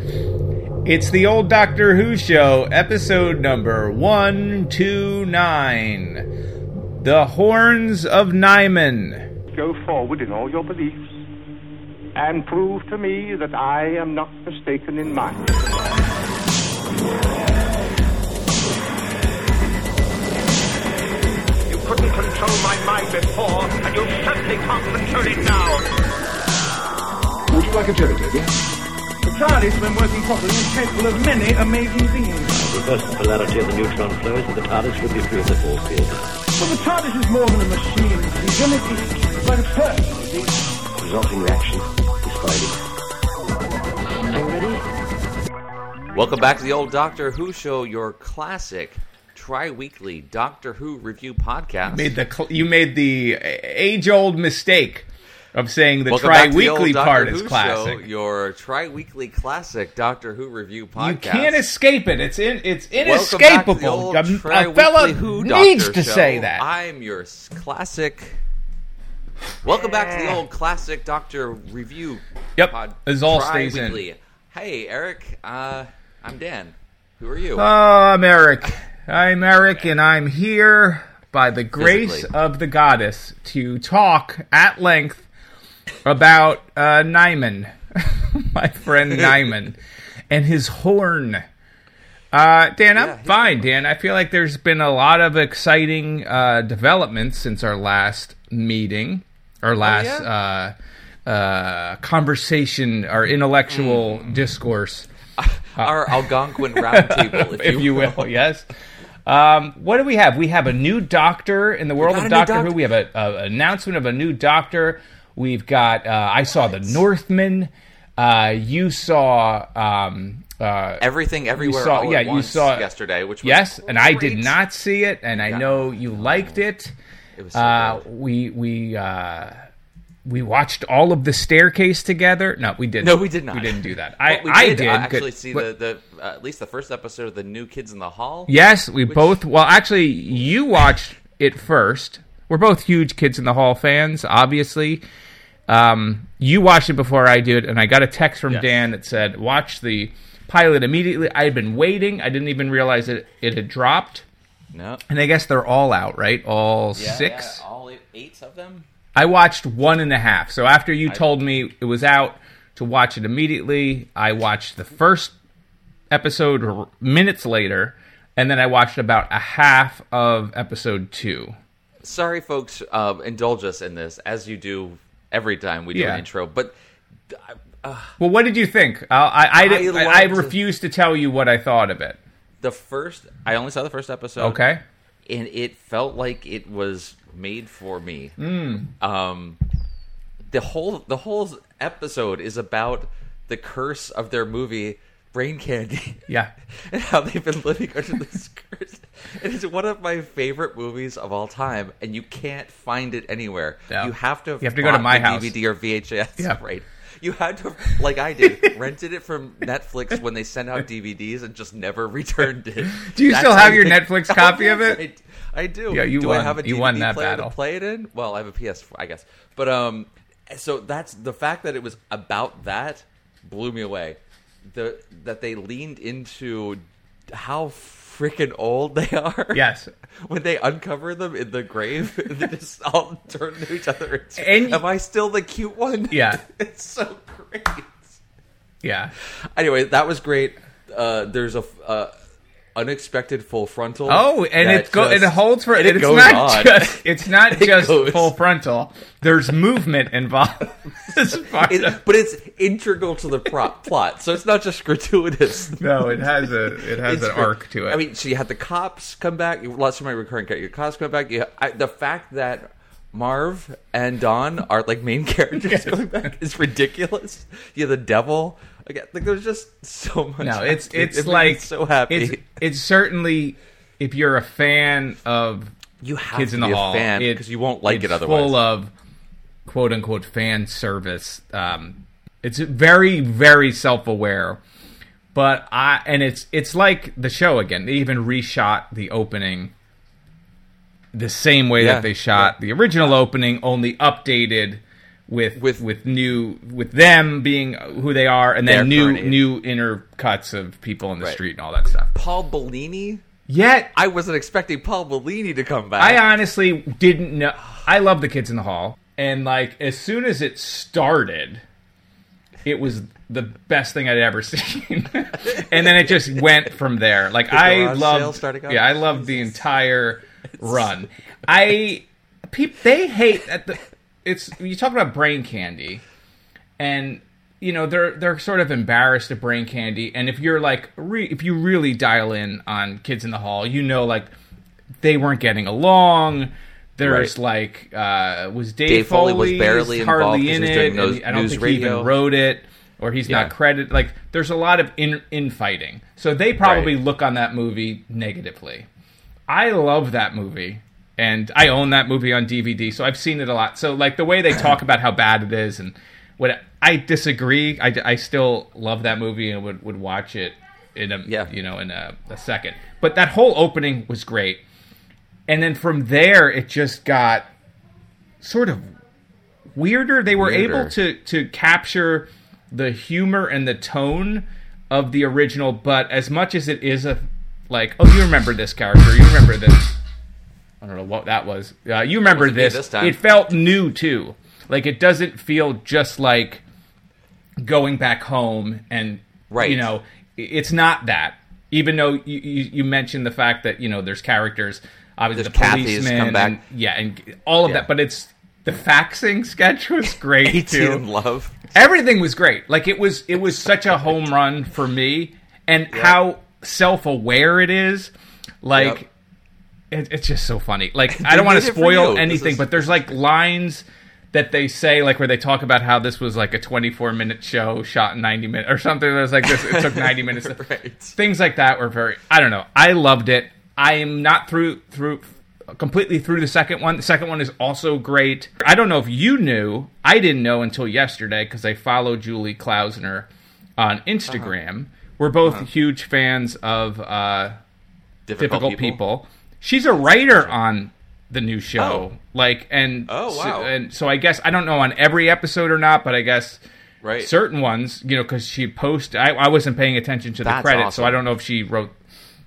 It's the old Doctor Who show, episode number 129 The Horns of Nimon. Go forward in all your beliefs and prove to me that I am not mistaken in mine. You couldn't control my mind before, and you certainly can't control it now. Would you like a jelly, Toby? The TARDIS, when working properly, is capable of many amazing things. Reverse the polarity of the neutron flows and the TARDIS would be free of the force field. But the TARDIS is more than a machine, Stephen. It is it's like a person, you see. The resulting reaction is Friday. Are you ready? Welcome back to the old Doctor Who show, your classic tri-weekly Doctor Who review podcast. Made the cl- you made the age-old mistake of saying the Welcome back to the tri-weekly old part Who is classic. Show, your tri-weekly classic Doctor Who review podcast. You can't escape it. It's in. It's Welcome the inescapable. old A, a tri-weekly Who needs to show. say that. I'm your classic. Welcome back to the old classic Doctor review. Yep, pod, as all stays in. Hey, Eric. Uh, I'm Dan. Who are you? Oh, I'm Eric. I'm Eric, and I'm here by the grace Physically. of the goddess to talk at length about uh, Nimon, my friend Nimon, and his horn. Uh, Dan, I'm Yeah, fine, Dan. I feel like there's been a lot of exciting uh, developments since our last meeting, our last yeah? uh, uh, conversation, our intellectual Mm. discourse Our Algonquin roundtable, if, if you will. Yes. Um, what do we have? We have a new doctor in the world of Doctor Who. We have an announcement of a new doctor. We've got. Uh, I saw the Northman. Uh, you saw. Um, uh, Everything, everywhere, saw- all yeah, at you saw- yesterday, which was yes, and I did not see it, and I know you liked it. It was so Uh, we we uh, we watched all of the staircase together. No, we didn't. No, we did not. We didn't do that. I we I did, did. actually see the, the uh, at least the first episode of the New Kids in the Hall. Yes, we both. Well, actually, you watched it first. We're both huge Kids in the Hall fans, obviously. Um, you watched it before I did, and I got a text from Yes. Dan that said, "Watch the pilot immediately." I had been waiting. I didn't even realize it it had dropped, No, and I guess they're all out, right? All Yeah, six. yeah, all eight, eight of them. I watched one and a half. So after you told me it was out to watch it immediately, I watched the first episode r- minutes later, and then I watched about a half of episode two. Sorry, folks. Uh, indulge us in this as you do every time we do Yeah. an intro. But Well, what did you think? Uh, I I, I I, I refuse to tell you what I thought of it. the first, I only saw the first episode. Okay. and it felt like it was made for me. Hmm. Um, the whole the whole episode is about the curse of their movie Brain Candy. Yeah. and how they've been living under this curse. It is one of my favorite movies of all time, and you can't find it anywhere. Yeah. You have to. You have to go to my house. DVD or VHS. Yeah. right. You had to, like I did, rented it from Netflix when they sent out DVDs and just never returned it. Do you That's still have your Netflix Oh, copy of it? I, I do. Yeah, you do won. I have a DVD You won that player battle. to play it in? Well, I have a PS4, I guess. But um, so that's the fact that it was about that blew me away. The that they leaned into how freaking old they are. Yes. when they uncover them in the grave, they just all turn to each other. It's, And- am I still the cute one? Yeah. it's so great. Yeah. Anyway, that was great. Uh, there's a uh, unexpected full frontal. Oh, and it go, just- it holds for it. it It's goes not on. just it's not It just goes. full frontal. There's movement involved. It- but it's integral to the prop plot, so it's not just gratuitous. no, it has a it has It's an great. arc to it. I mean, so you had the cops come back. Lots of my recurring characters. Cops come back. You, I, the fact that Marv and Don are like main characters coming back is ridiculous. You have the devil. Again, like there's just so much. No, it's happening. it's It like so happy. It's, it's certainly if you're a fan of you have Kids to in the be Hall because you won't like it's it otherwise. Full of quote unquote fan service. Um, it's very very self aware, but I and it's it's like the show again. They even reshot the opening the same way Yeah, that they shot yeah. the original opening, only updated with With- with new with them being who they are, and Their then new new inner cuts of people in the Right. street and all that stuff. Paul Bellini. Yet I wasn't expecting Paul Bellini to come back. I honestly didn't know. I love the kids in the hall, and like as soon as it started, it was the best thing I'd ever seen, and then it just went from there. Like I loved, starting up? yeah, I loved the entire run. I peop they hate at the. It's you talk about brain candy, and you know they're they're sort of embarrassed at brain candy and if you're like re- if you really dial in on kids in the hall you know like they weren't getting along. There's like uh was dave, Dave Foley was barely involved in he was it news- i don't think he even wrote it or he's Yeah. not credited like there's a lot of in infighting. So they probably Right. look on that movie negatively. I love that movie, and I own that movie on DVD, so I've seen it a lot. So like the way they talk about how bad it is, and what I disagree. I, I still love that movie and would, would watch it in a Yeah. you know in a, a second. But that whole opening was great, and then from there it just got sort of weirder. They were Weirder. able to to capture the humor and the tone of the original, but as much as it is a like, oh, you remember this character, you remember this. I don't know what that was. Uh, you remember this. this time. It felt new too. Like it doesn't feel just like going back home and Right. you know it's not that. Even though you, you, you mentioned the fact that you know there's characters, obviously There's the Kathy's policeman, come back. and- yeah, and all of Yeah. that. But it's the faxing sketch was great 18 too love. everything was great. Like it was it was such a home run for me, and how self aware it is. Like Yep. It, it's just so funny. Like I don't want to spoil you. Anything, is- but there's like lines that they say like where they talk about how this was like a 24 minute show shot in 90 minutes or something that was like this. It took 90 minutes Right. things like that were very i don't know. I loved it. I am not through through completely through the second one. The second one is also great. I don't know if you knew. I didn't know until yesterday because i follow julie klausner on instagram. We're both huge fans of uh, difficult people. She's a writer on the new show. Oh. Like and Oh, so, wow. and so I guess I don't know on every episode or not, but I guess Right. certain ones, you know, because she posted. I, I wasn't paying attention to the That's credits, so. I don't know if she wrote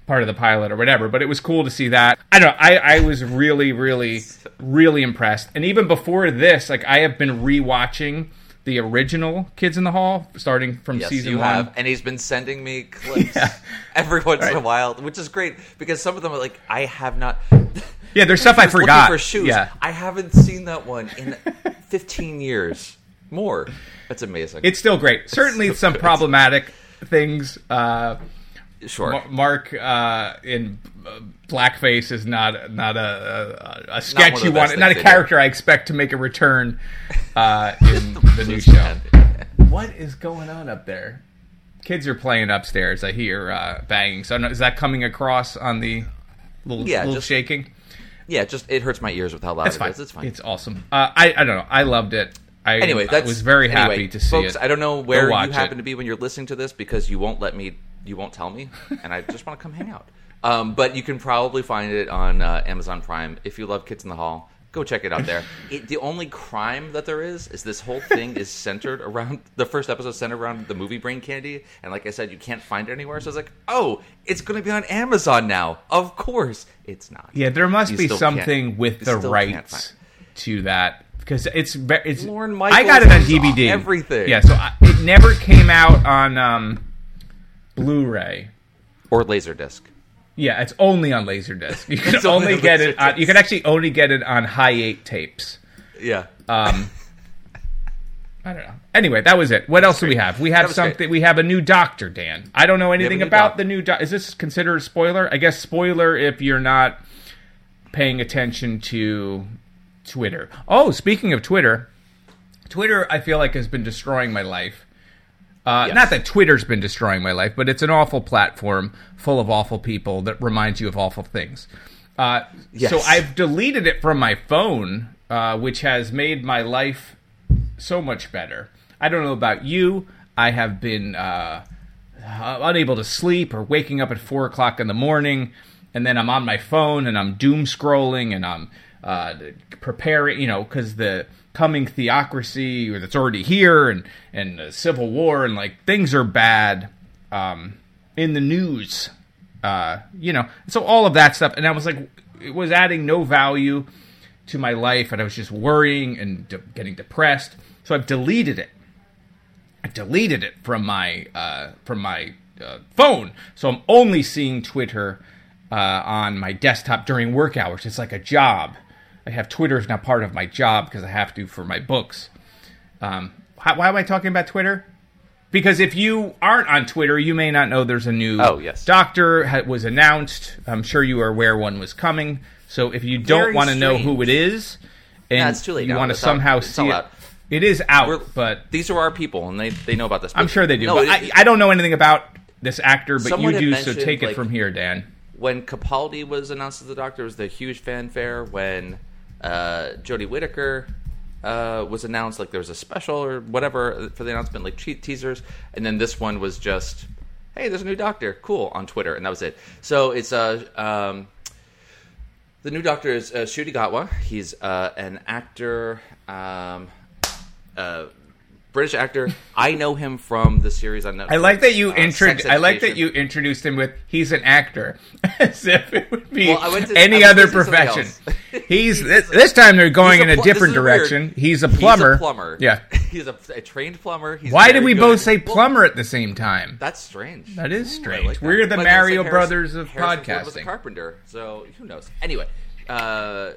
part of the pilot or whatever. But it was cool to see that. I don't. know. I I was really, really, really impressed. And even before this, like I have been rewatching the original Kids in the Hall, starting from Yes, season you one. have, and he's been sending me clips Yeah. every once in a while, which is great because some of them are like I have not. Yeah, there's stuff I forgot. for shoes. Yeah. I haven't seen that one in 15 years more. That's amazing. It's still great. Certainly some problematic things. Uh, sure. Ma- Mark uh, in uh, blackface is not not a, a, a sketch one you want, not a things do. character I expect to make a return uh, in the new show. man. What is going on up there? Kids are playing upstairs. I hear uh, banging. So I don't know, is that coming across on the little, Yeah, little just- shaking? Yeah, just it hurts my ears with how loud That's it fine. is. It's fine. It's awesome. Uh, I I don't know. I loved it. I anyway, I was very happy anyway, to see folks, it. I don't know where watch you it. happen to be when you're listening to this because you won't let me, you won't tell me, and I just want to come hang out. Um, but you can probably find it on uh, Amazon Prime if you love Kids in the Hall. Go check it out there. It, the only crime that there is is this whole thing is centered around the first episode centered around the movie Brain Candy, and like I said, you can't find it anywhere. So it's like, oh, it's going to be on Amazon now. Of course, it's not. Yeah, there must You be something with the rights to that because it's it's. Lorne I got it on DVD. everything. Yeah, so I, it never came out on um, Blu-ray. Or Laserdisc. Yeah, it's only on Laserdisc. You can only only on get it. On, you can actually only get it on high eight tapes. Yeah. Um, I don't know. Anyway, that was it. What else do we have? We have was great. something. We have a new doctor, Dan. I don't know anything about doc- the new. Do- is this considered a spoiler? I guess spoiler if you're not paying attention to Twitter. Oh, speaking of Twitter, Twitter, I feel like has been destroying my life. Uh, Yes. Not that Twitter's been destroying my life, but it's an awful platform full of awful people that reminds you of awful things. Uh, Yes. So I've deleted it from my phone, uh, which has made my life so much better. I don't know about you. I have been uh, uh, unable to sleep or waking up at four o'clock in the morning, and then I'm on my phone and I'm doom scrolling and I'm uh, preparing, you know, because the coming theocracy or that's already here and and civil war and like things are bad um, in the news. Uh, you know, so all of that stuff, and I was like, it was adding no value to my life, and I was just worrying and de- getting depressed. So I've deleted it. I deleted it from my uh, from my uh, phone, so I'm only seeing Twitter uh, on my desktop during work hours. It's like a job. I have Twitter is now part of my job because I have to for my books. Um, how, why am I talking about Twitter? Because if you aren't on Twitter, you may not know there's a new Oh, yes. doctor ha- was announced. I'm sure you are aware one was coming. So if you don't want to know who it is, and Nah, it's too late you now. want to It's out. somehow see it, it is out. We're- but These are our people, and they they know about this. I'm sure they do. No, but it- I, I don't know anything about this actor, but you do. So take it like- from here, Dan. when Capaldi was announced as the Doctor, it was the huge fanfare. When uh, Jodie Whittaker uh, was announced, like there was a special or whatever for the announcement, like che- teasers, and then this one was just, "Hey, there's a new Doctor, cool!" on Twitter, and that was it. So it's uh, um, the new Doctor is uh, Ncuti Gatwa. He's uh, an actor. Um, uh, British actor. I know him from the series on Netflix. I like that you uh, intro- I like that you introduced him with he's an actor, as if it would be Well, to- any other profession. else. He's this, this time they're going He's in a different weird. direction. He's a plumber. He's a plumber. Yeah. He's a, a trained plumber. He's Why did we good both say Well, plumber at the same time? that's strange. That is Ooh, strange. like that. We're the But Mario like Harrison- brothers of Harrison Ford was a podcasting. carpenter, so who knows? Anyway, uh,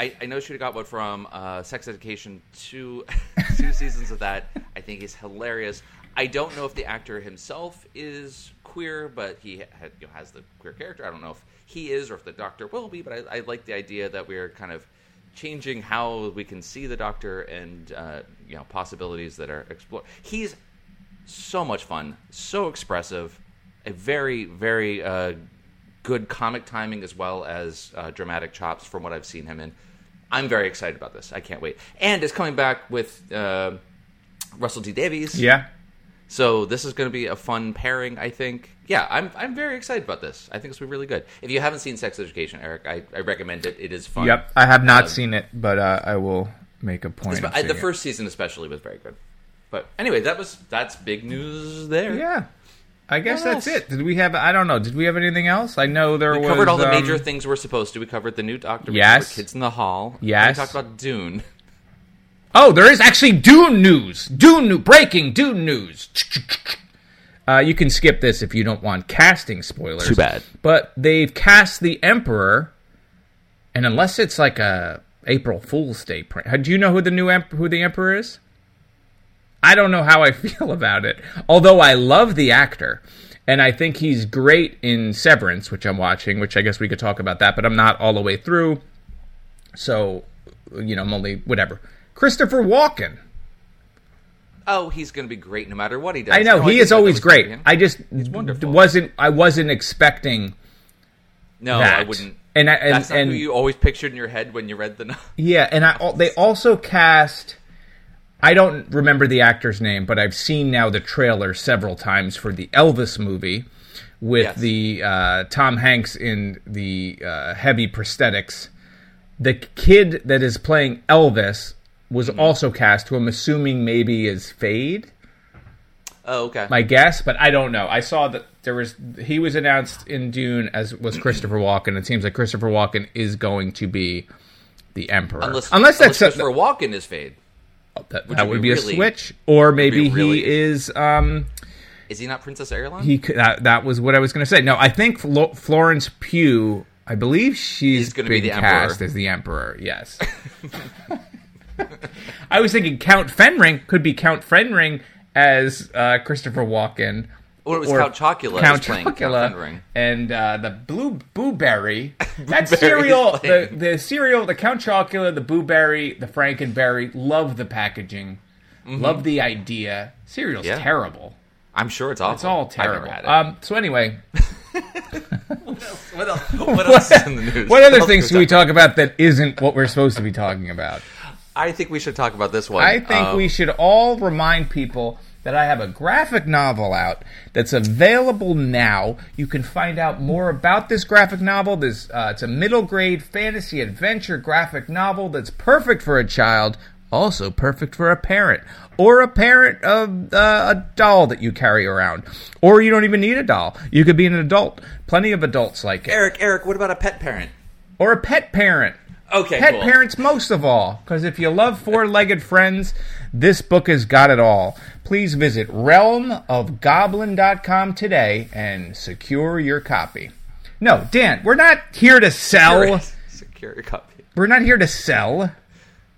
I, I know she got one from uh, Sex Education. Two two seasons of that. I think he's hilarious. I don't know if the actor himself is queer, but he had, you know, has the queer character. I don't know if he is or if the Doctor will be, but I, I like the idea that we're kind of changing how we can see the Doctor and uh, you know possibilities that are explored. He's so much fun, so expressive, a very, very uh, good comic timing as well as uh, dramatic chops from what I've seen him in. I'm very excited about this. I can't wait. And it's coming back with uh, Russell T Davies. Yeah. So this is going to be a fun pairing, I think. Yeah, I'm I'm very excited about this. I think it's going to be really good. If you haven't seen Sex Education, Eric, I, I recommend it. It is fun. Yep. I have not Um, seen it, but uh, I will make a point. It's- of I- the it. first season especially was very good. But anyway, that was that's big news there. Yeah. I guess What that's else? it. Did we have? I don't know. Did we have anything else? I know there We was. covered all the um, major things we're supposed to. We covered the new Doctor. We Yes. Kids in the Hall. Yes. We talked about Dune. Oh, there is actually Dune news. Dune new breaking Dune news. Uh, you can skip this if you don't want casting spoilers. Too bad. But they've cast the Emperor, and unless it's like a April Fool's Day prank, do you know who the new emp- who the Emperor is? I don't know how I feel about it. Although I love the actor, and I think he's great in Severance, which I'm watching. Which I guess we could talk about that, but I'm not all the way through. So, you know, I'm only whatever. Christopher Walken. Oh, he's going to be great no matter what he does. I know No, he think is always great. I just wasn't. I wasn't expecting no, that. I wouldn't. And I, and, That's not and who you always pictured in your head when you read the. yeah, and I they also cast. I don't remember the actor's name, but I've seen now the trailer several times for the Elvis movie with Yes. the uh, Tom Hanks in the uh, heavy prosthetics. The kid that is playing Elvis was Mm-hmm. also cast, who I'm assuming maybe is Feyd. Oh, okay. my guess, but I don't know. I saw that there was he was announced in Dune as was Christopher Walken. It seems like Christopher Walken is going to be the Emperor, unless unless that's Christopher Walken is Feyd. That, which that would would be be, really- a switch, or maybe really- he is. Um, Is he not Princess Irulan? he could, that, that was what I was going to say. No, I think Flo- Florence Pugh. I believe she's gonna be the cast Emperor. as the Emperor. Yes. I was thinking Count Fenring could be Count Fenring as uh, Christopher Walken. Or it was or Count Chocula Count was playing Count Chocula and uh, the Blue Booberry. that cereal, the, the cereal, the Count Chocula, the Booberry, the Frankenberry. Love the packaging. Love the idea. Cereal's Mm-hmm. Yeah. terrible. I'm sure it's awful. It's all I've never terrible. had it. Um, so anyway, what else? What else is in the news? what other things can can we talk about that isn't what we're supposed to be talking about? I think we should talk about this one. I think Um, we should all remind people that I have a graphic novel out that's available now. You can find out more about this graphic novel. This uh, it's a middle grade fantasy adventure graphic novel that's perfect for a child Also perfect for a parent or a parent of uh, a doll that you carry around. Or you don't even need a doll. You could be an adult. Plenty of adults like it. Eric, Eric, what about a pet parent? Or a pet parent. Okay, Pet cool. parents most of all. Because if you love four legged friends, this book has got it all. Please visit realmofgoblin.com today and secure your copy. No, Dan, we're not here to sell. Secure your copy. We're not here to sell.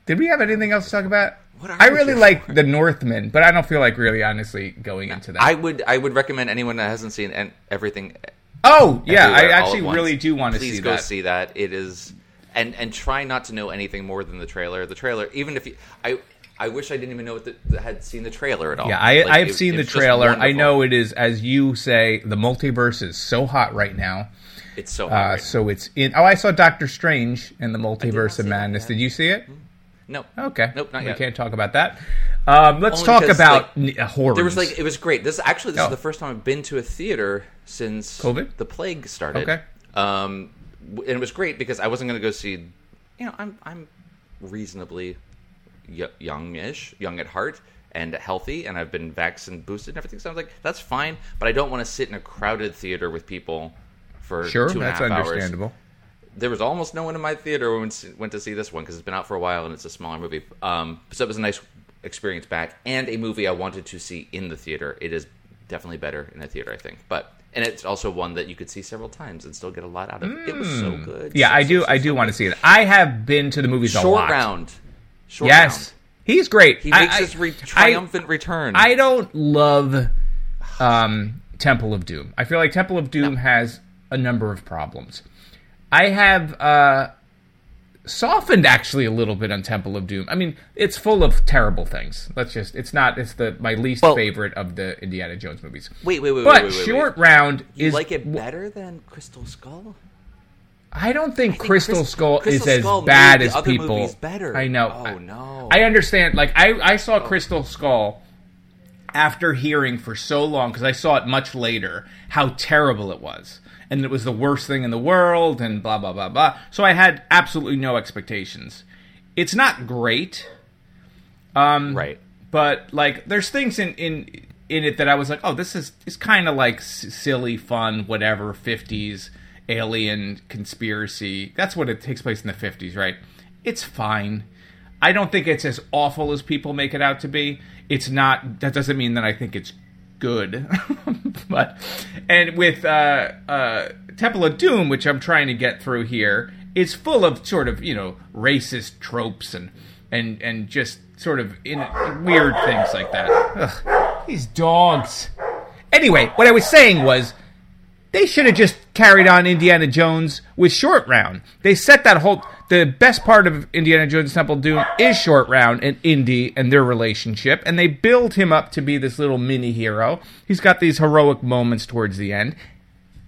Did we have anything else to talk about? What are I really like for? The Northman, but I don't feel like really honestly going into that. I would I would recommend anyone that hasn't seen an- everything. oh, yeah, I actually really do want to Please see go that. see that. It is, and and try not to know anything more than the trailer. The trailer, even if you, I. I wish I didn't even know what the, had seen the trailer at all. Yeah, I, Like, I've it- seen the trailer. I know it is, as you say, the multiverse is so hot right now. it's so. Uh, hard. so it's in. Oh, I saw Doctor Strange in the Multiverse of that Madness. Did you see it? no, Okay. Nope, not we yet. can't talk about that. Um, let's Only talk because, about like, horror. There was like it was great. This actually this Oh. is the first time I've been to a theater since COVID? the plague started. Okay. Um, and it was great because I wasn't going to go see. You know, I'm I'm reasonably y- youngish, young at heart, and healthy, and I've been vaccinated, boosted, and everything. So I was like, that's fine, but I don't want to sit in a crowded theater with people for sure. two and a That's half hours understandable. there was almost no one in my theater when we went to see this one because it's been out for a while and it's a smaller movie. Um, so it was a nice experience back and a movie I wanted to see in the theater. It is definitely better in a theater, I think. But and it's also one that you could see several times and still get a lot out of. It was so good. Hmm. Yeah, So, I do. so, I so do want to see it. I have been to the movies a lot. round. Short round. Yes, round. he's great. He I- makes I- his re- I- triumphant return. I don't love um, Temple of Doom. I feel like Temple of Doom has a number of problems. I have uh, softened actually a little bit on Temple of Doom. I mean, it's full of terrible things. Let's just it's not it's the my least Well- favorite of the Indiana Jones movies. wait, wait, wait, But wait, wait, wait, Short. Round You is like it better than Crystal Skull? I don't think, think Crystal Crys- Skull Crystal is Skull as bad as people. better. I know. Oh, no. I understand. Like I, I saw oh. Crystal Skull after hearing for so long because I saw it much later how terrible it was, and it was the worst thing in the world, and blah blah blah blah. So I had absolutely no expectations. It's not great, um, right. but like there's things in in in it that I was like, oh, this is is kind of like s- silly, fun, whatever, fifties alien conspiracy. That's what it takes place in the fifties, right? It's fine. I don't think it's as awful as people make it out to be. It's not. That doesn't mean that I think it's good. but and with uh, uh, Temple of Doom, which I'm trying to get through here, it's full of sort of you know racist tropes and and and just sort of in weird things like that. Ugh, these dogs. Anyway, what I was saying was they should have just carried on Indiana Jones with Short Round. They set that whole. The best part of Indiana Jones Temple Doom is Short Round and Indy and their relationship, and they build him up to be this little mini hero. He's got these heroic moments towards the end.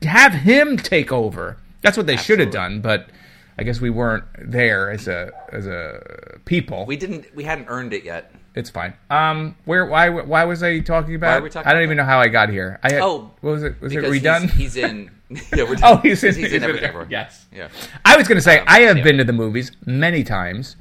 Have him take over. That's what they should have done, but I guess we weren't there as a as a people. We didn't. We hadn't earned it yet. It's fine. Um, where? Why? Why was I talking about? Why are we talking I don't even that? know how I got here. I had, Oh, what was it? Was it redone? He's, he's in. Yeah, we're Oh, he's in. He's in everything. everywhere. Yes. Yeah. I was going to say um, I have yeah. been to the movies many times.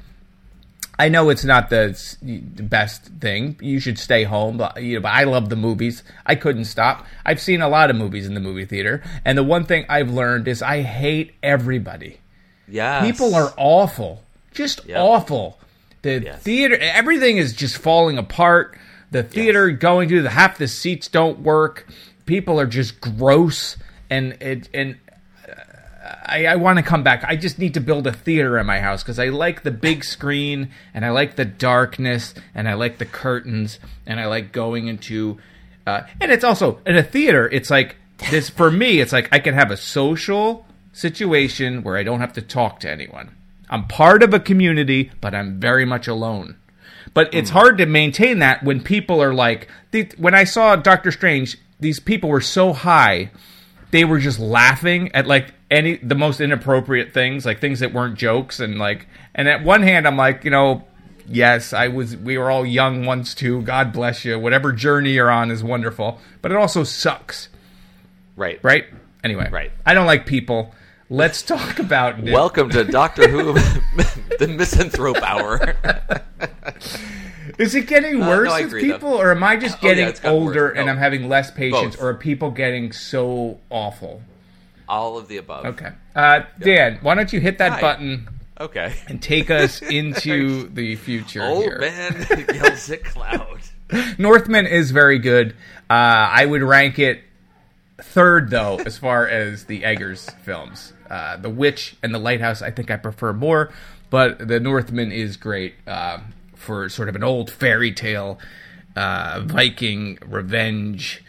I know it's not the, best thing. You should stay home, but you know. But I love the movies. I couldn't stop. I've seen a lot of movies in the movie theater, and the one thing I've learned is I hate everybody. Yeah. People are awful, just Yep. awful. The Yes. theater, everything is just falling apart. The theater going to the half the seats don't work. People are just gross, and it and I, I want to come back. I just need to build a theater in my house because I like the big screen and I like the darkness and I like the curtains and I like going into. Uh, and it's also in a theater. It's like this for me. It's like I can have a social situation where I don't have to talk to anyone. I'm part of a community, but I'm very much alone. But it's hard to maintain that when people are like, when I saw Doctor Strange, these people were so high they were just laughing at like any the most inappropriate things, like things that weren't jokes, and like and at one hand I'm like, you know, yes, I was we were all young once too. God bless you. Whatever journey you're on is wonderful, but it also sucks, right. right? Anyway, Right. I don't like people let's talk about Welcome to Doctor Who, the Misanthrope Hour. Is it getting Uh, worse no, with agree, though. people, or am I just Oh, yeah, getting it's gotten older worse. and I'm having less patience, Both. or are people getting so awful? All of the above. Okay, uh, Dan, why don't you hit that Hi. button Okay. and take us into the future Old here? man yells at cloud. Northman is very good. Uh, I would rank it third, though, as far as the Eggers films. Uh, the Witch and The Lighthouse, I think I prefer more, but The Northman is great uh, for sort of an old fairy tale, uh, Viking revenge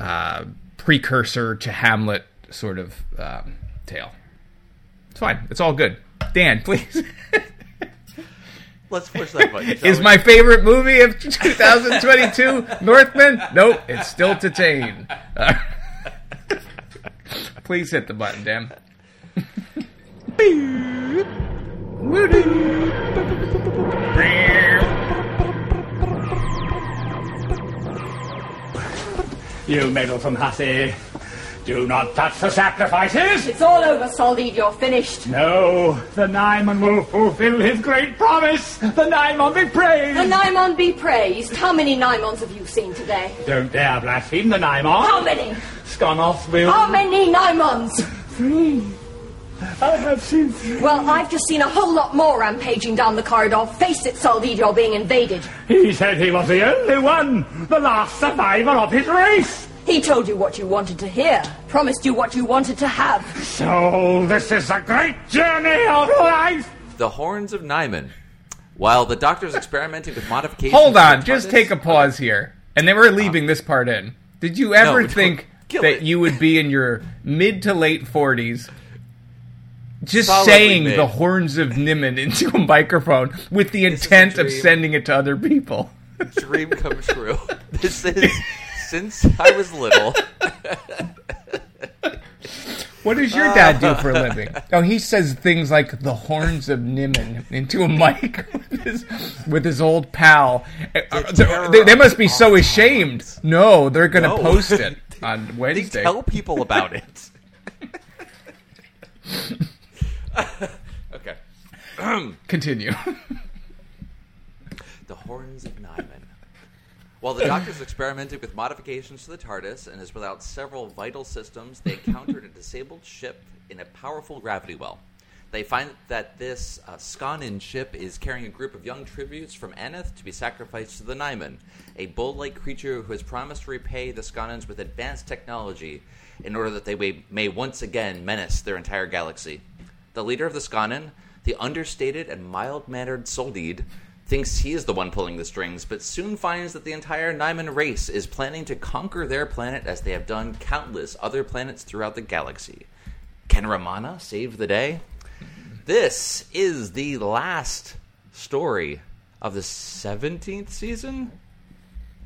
uh, precursor to Hamlet sort of um, tale. It's fine. It's all good. Dan, please. Let's push that button. Is my favorite movie of 2022 Northman? Nope, it's still Tatane. Uh, please hit the button, Dan. You meddlesome hussy. Do not touch the sacrifices. It's all over, Soldeed. You're finished. No, the Nimon will fulfill his great promise. The Nimon be praised. The Nimon be praised. How many Nimons have you seen today? Don't dare blaspheme the Nimon. How many? Skonnos will. How many Nimons? I have seen three. Well, I've just seen a whole lot more rampaging down the corridor. Face it, Soldeed, being invaded. He said he was the only one, the last survivor of his race. He told you what you wanted to hear, promised you what you wanted to have. So this is a great journey of life. The Horns of Nimon. While the doctor's experimenting with modifications. Hold on, just take a pause here. And then we're leaving this part in. Did you ever don't think that it. you would be in your mid to late 40s just Solidly saying mid. the horns of Nimon into a microphone with the intent of sending it to other people? Dream come true. This is since I was little. What does your dad do for a living? Oh, he says things like the horns of Nimon into a mic with his, with his old pal. Uh, They, they must be so ashamed. No, they're going to No. post it on They Wednesday. tell people about it. okay. Continue. The Horns of Nimon. While the doctors experimented with modifications to the TARDIS and is without several vital systems, they encountered a disabled ship in a powerful gravity well. They find that this uh, Skonnan ship is carrying a group of young tributes from Aneth to be sacrificed to the Nimon, a bull-like creature who has promised to repay the Skonnans with advanced technology in order that they may, may once again menace their entire galaxy. The leader of the Skonnan, the understated and mild-mannered Soldeed, thinks he is the one pulling the strings, but soon finds that the entire Nimon race is planning to conquer their planet as they have done countless other planets throughout the galaxy. Can Romana save the day? This is the last story of the 17th season.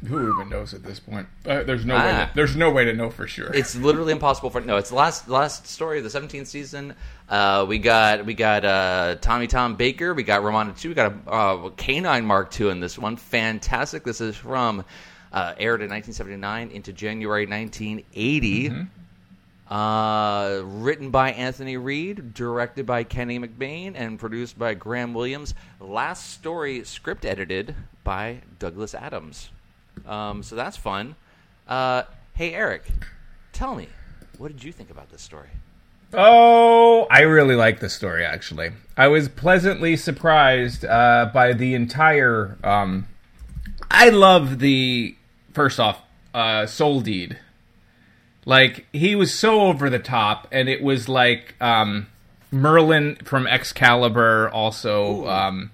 Who even knows at this point? Uh, there's no way. Ah. To, there's no way to know for sure. It's literally impossible for no. It's the last last story of the 17th season. Uh, we got we got uh, Tommy Tom Baker. We got Romana two. We got a uh, K9 Mark II in this one. Fantastic. This is from uh, aired in 1979 into January 1980. Uh, written by Anthony Read, directed by Kenny McBain, and produced by Graham Williams. Last story script edited by Douglas Adams. Um, so that's fun. Uh, hey Eric, tell me, what did you think about this story? Oh, I really like the story. Actually, I was pleasantly surprised uh, by the entire. Um, I love the first off uh, Soldeed. Like he was so over the top, and it was like um, Merlin from Excalibur. Also, um,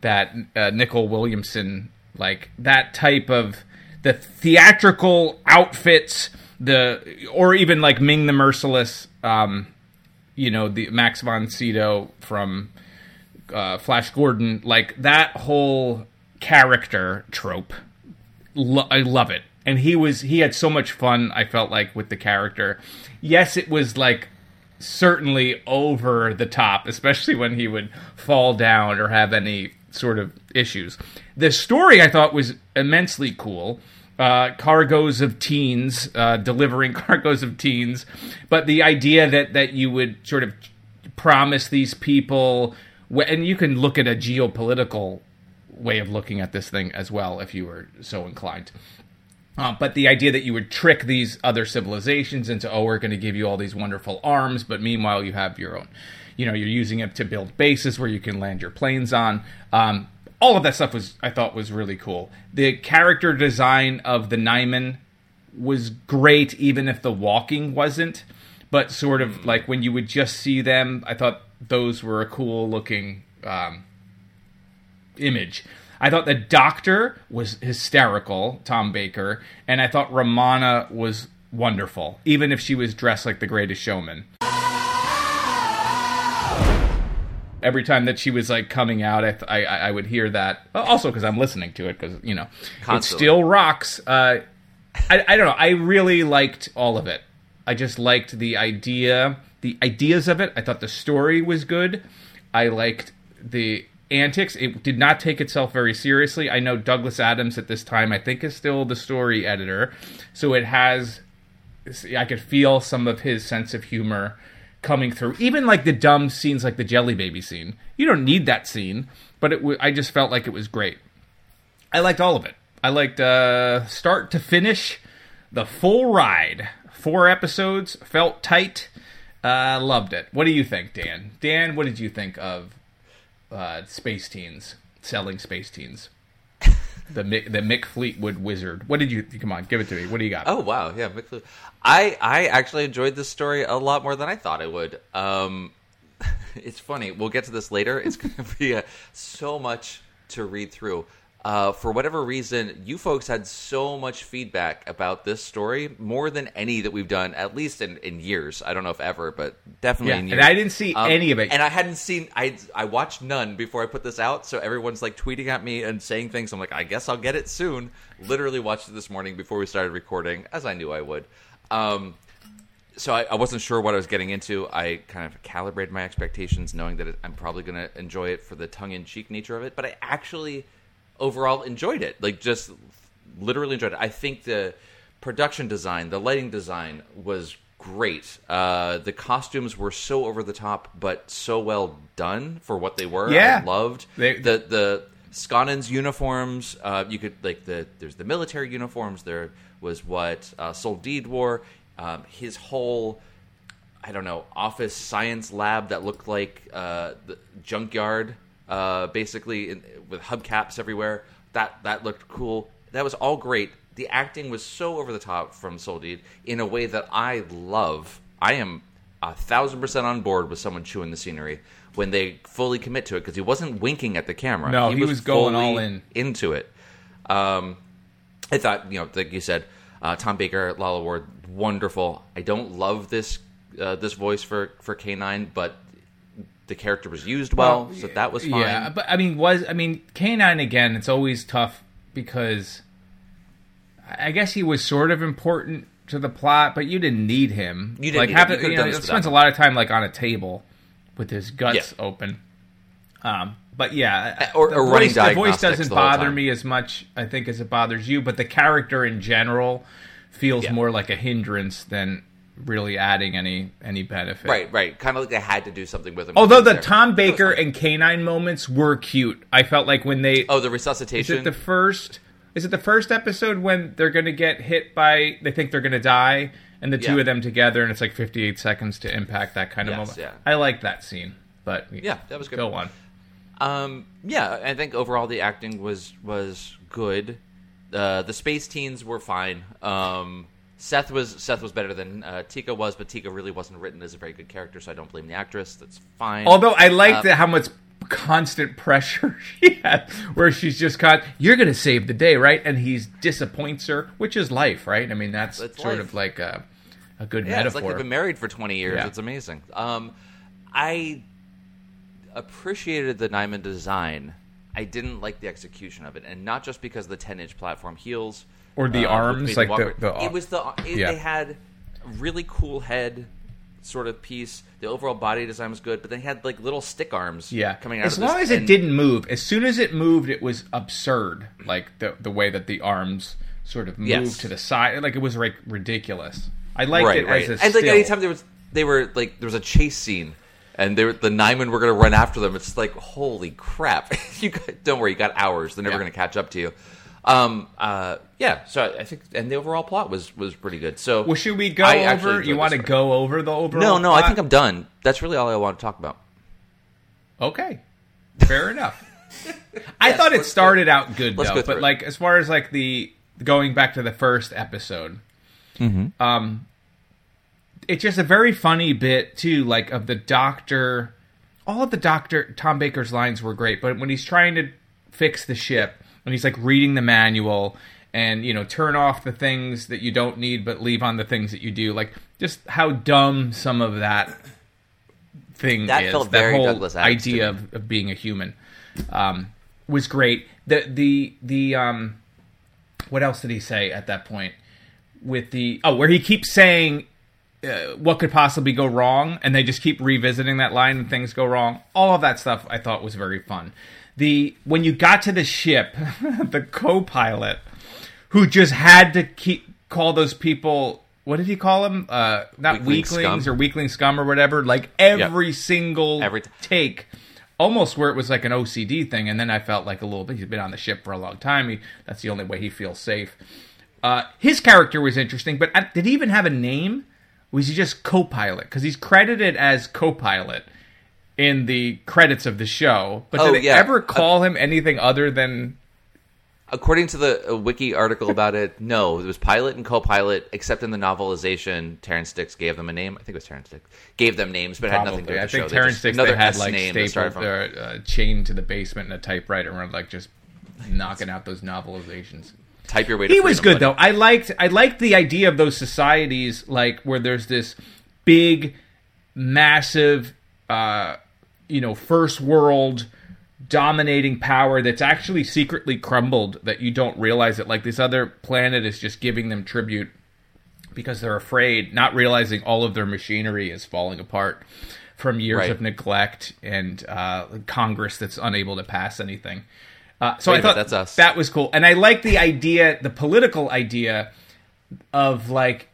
that uh, Nicol Williamson, like that type of the theatrical outfits, the or even like Ming the Merciless, um, you know, the Max von Sydow from uh, Flash Gordon, like that whole character trope. Lo- I love it, and he was he had so much fun. I felt like with the character. Yes, it was like certainly over the top, especially when he would fall down or have any sort of issues. The story I thought was immensely cool. uh, cargoes of teens, uh, delivering cargoes of teens. But the idea that that you would sort of promise these people, and you can look at a geopolitical way of looking at this thing as well if you were so inclined. Uh, but the idea that you would trick these other civilizations into, oh, we're going to give you all these wonderful arms, but meanwhile you have your own, you know, you're using it to build bases where you can land your planes on. Um, all of that stuff was, I thought, was really cool. The character design of the Nimon was great, even if the walking wasn't. But sort of like when you would just see them, I thought those were a cool looking um, image. I thought the Doctor was hysterical, Tom Baker, and I thought Romana was wonderful, even if she was dressed like the Greatest Showman. Every time that she was like coming out, I I, I would hear that. Also, because I'm listening to it, because you know it still rocks. Uh, I, I don't know. I really liked all of it. I just liked the idea, the ideas of it. I thought the story was good. I liked the antics. It did not take itself very seriously. I know Douglas Adams at this time, I think, is still the story editor, so it has. I could feel some of his sense of humor coming through. Even like the dumb scenes, like the Jelly Baby scene. You don't need that scene, but it. W- I just felt like it was great. I liked all of it. I liked uh, start to finish the full ride. Four episodes felt tight. Uh, loved it. What do you think, Dan? Dan, what did you think of uh, Space Teens selling Space Teens? The Mick, the Mick Fleetwood wizard. What did you? Come on, give it to me. What do you got? Oh wow, yeah. Mick Fleetwood. I I actually enjoyed this story a lot more than I thought I would. Um, it's funny. We'll get to this later. It's going to be uh so much to read through. Uh, for whatever reason, you folks had so much feedback about this story, more than any that we've done, at least in, in years. I don't know if ever, but definitely Yeah, in and. I didn't see any of it. And I hadn't seen. I I watched none before I put this out, so everyone's like tweeting at me and saying things. I'm like, I guess I'll get it soon. Literally watched it this morning before we started recording, as I knew I would. Um, so I, I wasn't sure what I was getting into. I kind of calibrated my expectations, knowing that it, I'm probably going to enjoy it for the tongue-in-cheek nature of it. But I actually, overall, enjoyed it. Like just literally enjoyed it. I think the production design, the lighting design was great. Uh, the costumes were so over the top, but so well done for what they were. Yeah. I loved They- the the Skonnan's uniforms. Uh, you could like the there's the military uniforms. There was what uh, Soldeed wore. Um, his whole I don't know office science lab that looked like uh, the junkyard, uh, basically in, with hubcaps everywhere. That that looked cool. That was all great. The acting was so over the top from Soldeed in a way that I love. I am a thousand percent on board with someone chewing the scenery when they fully commit to it because he wasn't winking at the camera. No, he was going fully all in. into it. Um, I thought, you know, like you said, uh, Tom Baker, Lalla Ward, wonderful. I don't love this uh, this voice for for K9, but the character was used well, so that was fine. Yeah, but I mean, was I mean, K9 again? It's always tough because I guess he was sort of important to the plot, but you didn't need him. You didn't like need have him. You you know, spends a lot of time like on a table with his guts Yeah. open. Um, but yeah, Or- the or running voice, the voice doesn't the bother me as much, I think, as it bothers you. But the character in general feels Yeah. more like a hindrance than really adding any any benefit. Right, right. Kind of like they had to do something with him. Although the There. Tom Baker and K9 moments were cute. I felt like when they oh, the resuscitation is it the first is it the first episode when they're going to get hit by they think they're going to die and the two of them together and it's like 58 seconds to impact that kind of Yes, moment. yeah. I like that scene. But Yeah, that was good. Go on. Um, yeah, I think overall the acting was was good. Uh, the space teens were fine. Um, Seth was Seth was better than uh, Teka was, but Teka really wasn't written as a very good character, so I don't blame the actress. That's fine. Although I liked Uh, how much constant pressure she had, where she's just caught, you're going to save the day, right? And he disappoints her, which is life, right? I mean, that's That's sort life. of like a, a good yeah, it's like they've been married for twenty years. Yeah. It's amazing. Um, I appreciated the Nimon design. I didn't like the execution of it, and not just because the ten inch platform heels Or the uh, arms, like me the- the- it was the it, Yeah. they had a really cool head sort of piece. The overall body design was good, but they had like little stick arms. Yeah, coming out as long as it and- didn't move. As soon as it moved, it was absurd. Like the the way that the arms sort of move Yes. to the side. Like it was like ridiculous. I liked right, it right. as a and like still. anytime there was, they were like there was a chase scene, and they were, the Nimon were going to run after them. It's like holy crap! you got, don't worry, you got hours. They're never Yeah. going to catch up to you. Um, uh, yeah. So I, I think, and the overall plot was was pretty good. So well, should we go I over? You want to go over the overall? No, no. I think I'm done. That's really all I want to talk about. Okay, fair enough. I thought it started out good let's though, go but it. like as far as like the going back to the first episode, Mm-hmm. um, it's just a very funny bit too, like of the doctor. All of the doctor Tom Baker's lines were great, but when he's trying to fix the ship, when he's like reading the manual and you know turn off the things that you don't need but leave on the things that you do, like just how dumb some of that thing That is. felt that very whole Douglas idea of, of being a human um, was great. The the the um, what else did he say at that point? With the oh, where he keeps saying uh, what could possibly go wrong, and they just keep revisiting that line and things go wrong. All of that stuff I thought was very fun. The when you got to the ship, the co-pilot who just had to keep call those people. What did he call them? Uh, not Weakling weaklings scum. or weakling scum or whatever. Like every single Every t- take, almost where it was like an OCD thing. And then I felt like a little bit. He's been on the ship for a long time. He, that's the only way he feels safe. Uh, his character was interesting, but uh, did he even have a name? Was he just co-pilot? Because he's credited as co-pilot in the credits of the show. But Oh, did they yeah. ever call him anything other than? According to the uh, wiki article about it, no, it was pilot and co-pilot. Except in the novelization, Terrance Dicks gave them a name. I think it was Terrance Dicks gave them names, but had nothing to do with the I think show. Terrance Dicks another had S like name stapled from- their uh, chained to the basement in a typewriter and were like just knocking out those novelizations. Type your way. To He was good buddy. though. I liked I liked the idea of those societies like where there's this big, massive, uh, you know, first world dominating power that's actually secretly crumbled that you don't realize it. Like this other planet is just giving them tribute because they're afraid, not realizing all of their machinery is falling apart from years Right. of neglect and uh, Congress that's unable to pass anything. Uh, so Wait I thought that's us. that was cool, and I like the idea, the political idea of like,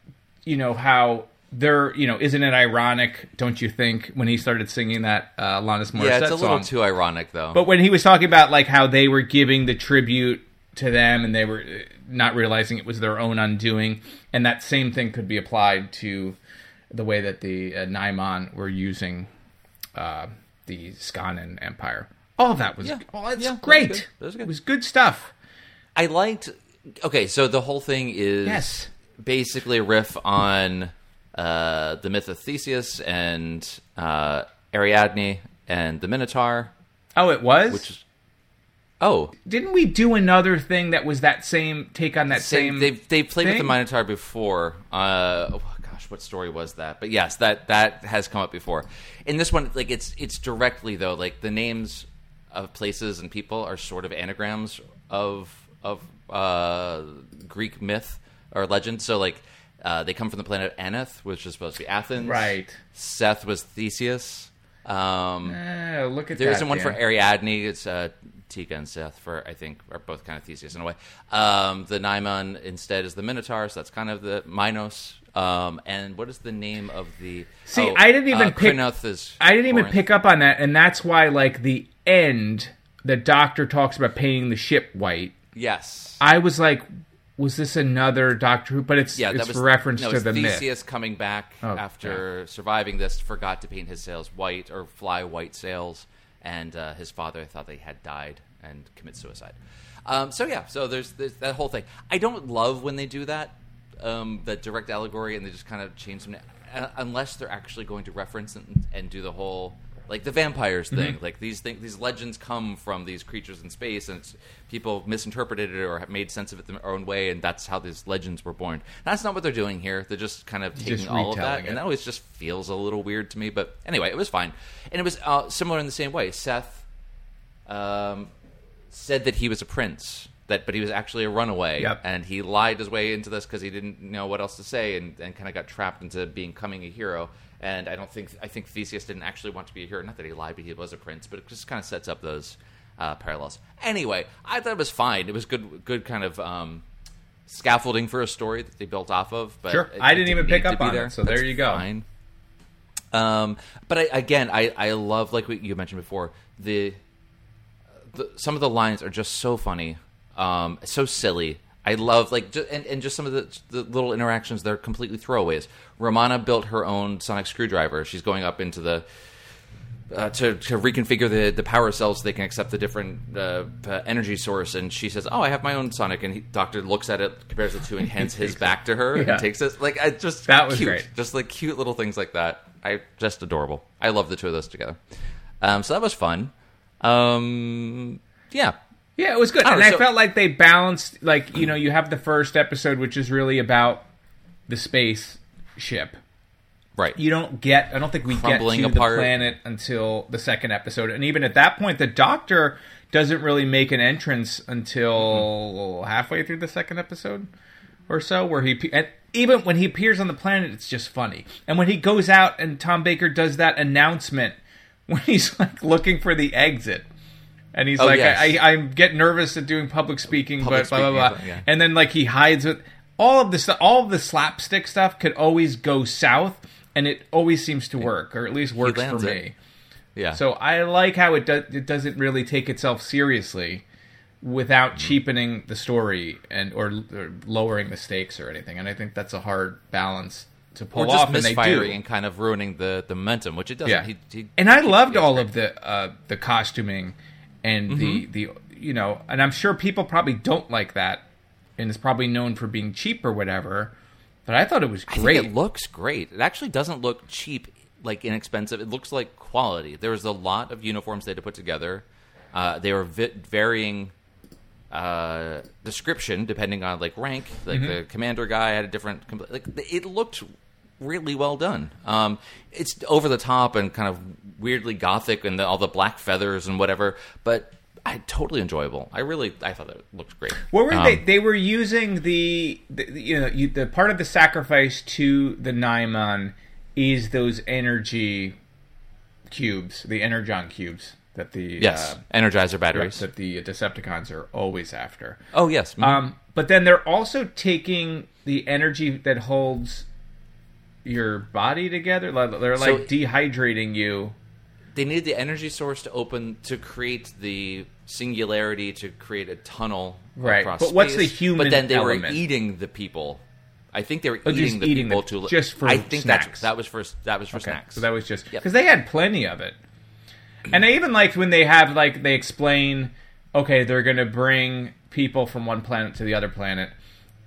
you know, how they're, you know, isn't it ironic? Don't you think when he started singing that uh, Alanis Morissette Yeah, it's a little song? too ironic though. But when he was talking about like how they were giving the tribute to them and they were uh, not realizing it was their own undoing, and that same thing could be applied to the way that the uh, Nimon were using uh, the Skonnan Empire. All of that was Yeah. oh, that's Yeah, that was great. That was good. It was good stuff. I liked. Okay, so the whole thing is Yes. basically a riff on uh, the myth of Theseus and uh, Ariadne and the Minotaur, Oh, it was. which is oh Didn't we do another thing that was that same take on that same. same? They've they've played with the thing? Minotaur before. Uh, oh gosh, what story was that? But yes, that that has come up before. In this one, like it's it's directly though, like the names of places and people are sort of anagrams of of uh, Greek myth or legend. So like. Uh, they come from the planet Aneth, which is supposed to be Athens. Right. Seth was Theseus. Um, Oh, look at there that. isn't one for Ariadne. It's uh, Teka and Seth for I think are both kind of Theseus in a way. Um, the Nimon instead is the Minotaur, so that's kind of the Minos. Um, and what is the name of the? See, oh, I didn't even uh, pick. I didn't even Corinth. pick up on that, and that's why, like the end, the doctor talks about painting the ship white. Yes. I was like, was this another Doctor Who? But it's yeah, it's was reference no, to it's the myth. Theseus coming back Oh, after surviving this, forgot to paint his sails white or fly white sails, and uh, his father thought they had died and commit suicide. Um, so yeah, so there's, there's that whole thing. I don't love when they do that, um, that direct allegory, and they just kind of change some, uh, unless they're actually going to reference and, and do the whole. Like the vampires Mm-hmm. thing, like these things, these legends come from these creatures in space, and it's, people misinterpreted it or have made sense of it their own way, and that's how these legends were born. That's not what they're doing here. They're just kind of taking Just all of that, retelling and that always just feels a little weird to me. But anyway, it was fine, and it was uh, similar in the same way. Seth um, said that he was a prince, that but he was actually a runaway, Yep. and he lied his way into this because he didn't know what else to say, and, and kind of got trapped into becoming a hero. And I don't think I think Theseus didn't actually want to be a hero. Not that he lied, but he was a prince. But it just kind of sets up those uh, parallels. Anyway, I thought it was fine. It was good, good kind of um, scaffolding for a story that they built off of. But Sure. it- I it didn't even pick up on it, so there you go. Fine. Um, but I, again, I, I love like what you mentioned before the, the some of the lines are just so funny, um, so silly. I love like ju- and, and just some of the, the little interactions. They're completely throwaways. Romana built her own sonic screwdriver. She's going up into the uh, to to reconfigure the the power cells so they can accept the different uh, uh, energy source. And she says, "Oh, I have my own Sonic." And he, Doctor looks at it, compares the two, and hands his back to her Yeah. and takes it. Like I just That was cute. great. Just like cute little things like that. I just adorable. I love the two of those together. Um, so that was fun. Um, yeah, Yeah, it was good, I and know, I so- felt like they balanced. Like you know, you have the first episode, which is really about the space ship. right. You don't get. I don't think we get to apart. the planet until the second episode, and even at that point, the Doctor doesn't really make an entrance until Mm-hmm. halfway through the second episode or so, where he and even when he appears on the planet, it's just funny. And when he goes out and Tom Baker does that announcement when he's like looking for the exit. And he's Oh, like, yes. I, I, get nervous at doing public speaking, Public but blah blah blah. yeah. And then like he hides with All of the stu- all of the slapstick stuff could always go south, and it always seems to work, or at least works for me. it. yeah. So I like how it does. It doesn't really take itself seriously without Mm-hmm. cheapening the story and or, or lowering the stakes or anything. And I think that's a hard balance to pull or just off. And they do. misfiring and kind of ruining the, the momentum, which it doesn't. Yeah. He, he, and I loved all of the uh, the costuming and Mm-hmm. the the you know, and I'm sure people probably don't like that, and it's probably known for being cheap or whatever. But I thought it was I think great. it looks great. It actually doesn't look cheap, like inexpensive. It looks like quality. There was a lot of uniforms they had to put together. Uh, they were vi- varying uh, description depending on like rank. Like Mm-hmm. the commander guy had a different. Like it looked really well done. Um, it's over the top and kind of weirdly gothic and the, all the black feathers and whatever, but. I totally enjoyable. I really, I thought that looked great. What were Um, they? They were using the, the you know you, the part of the sacrifice to the Nimon is those energy cubes, the energon cubes that the Yes, uh, Energizer batteries. that the Decepticons are always after. oh yes, mhm. Um, but then they're also taking the energy that holds your body together. They're like So- dehydrating you. they needed the energy source to open to create the singularity to create a tunnel Right, across but what's the human But then they element? were eating the people. I think they were Oh, eating the eating people them to just for I think snacks. that's that was for that was for Okay, snacks. so that was just Yep. because they had plenty of it. And I even liked when they have like they explain, okay, they're going to bring people from one planet to the other planet,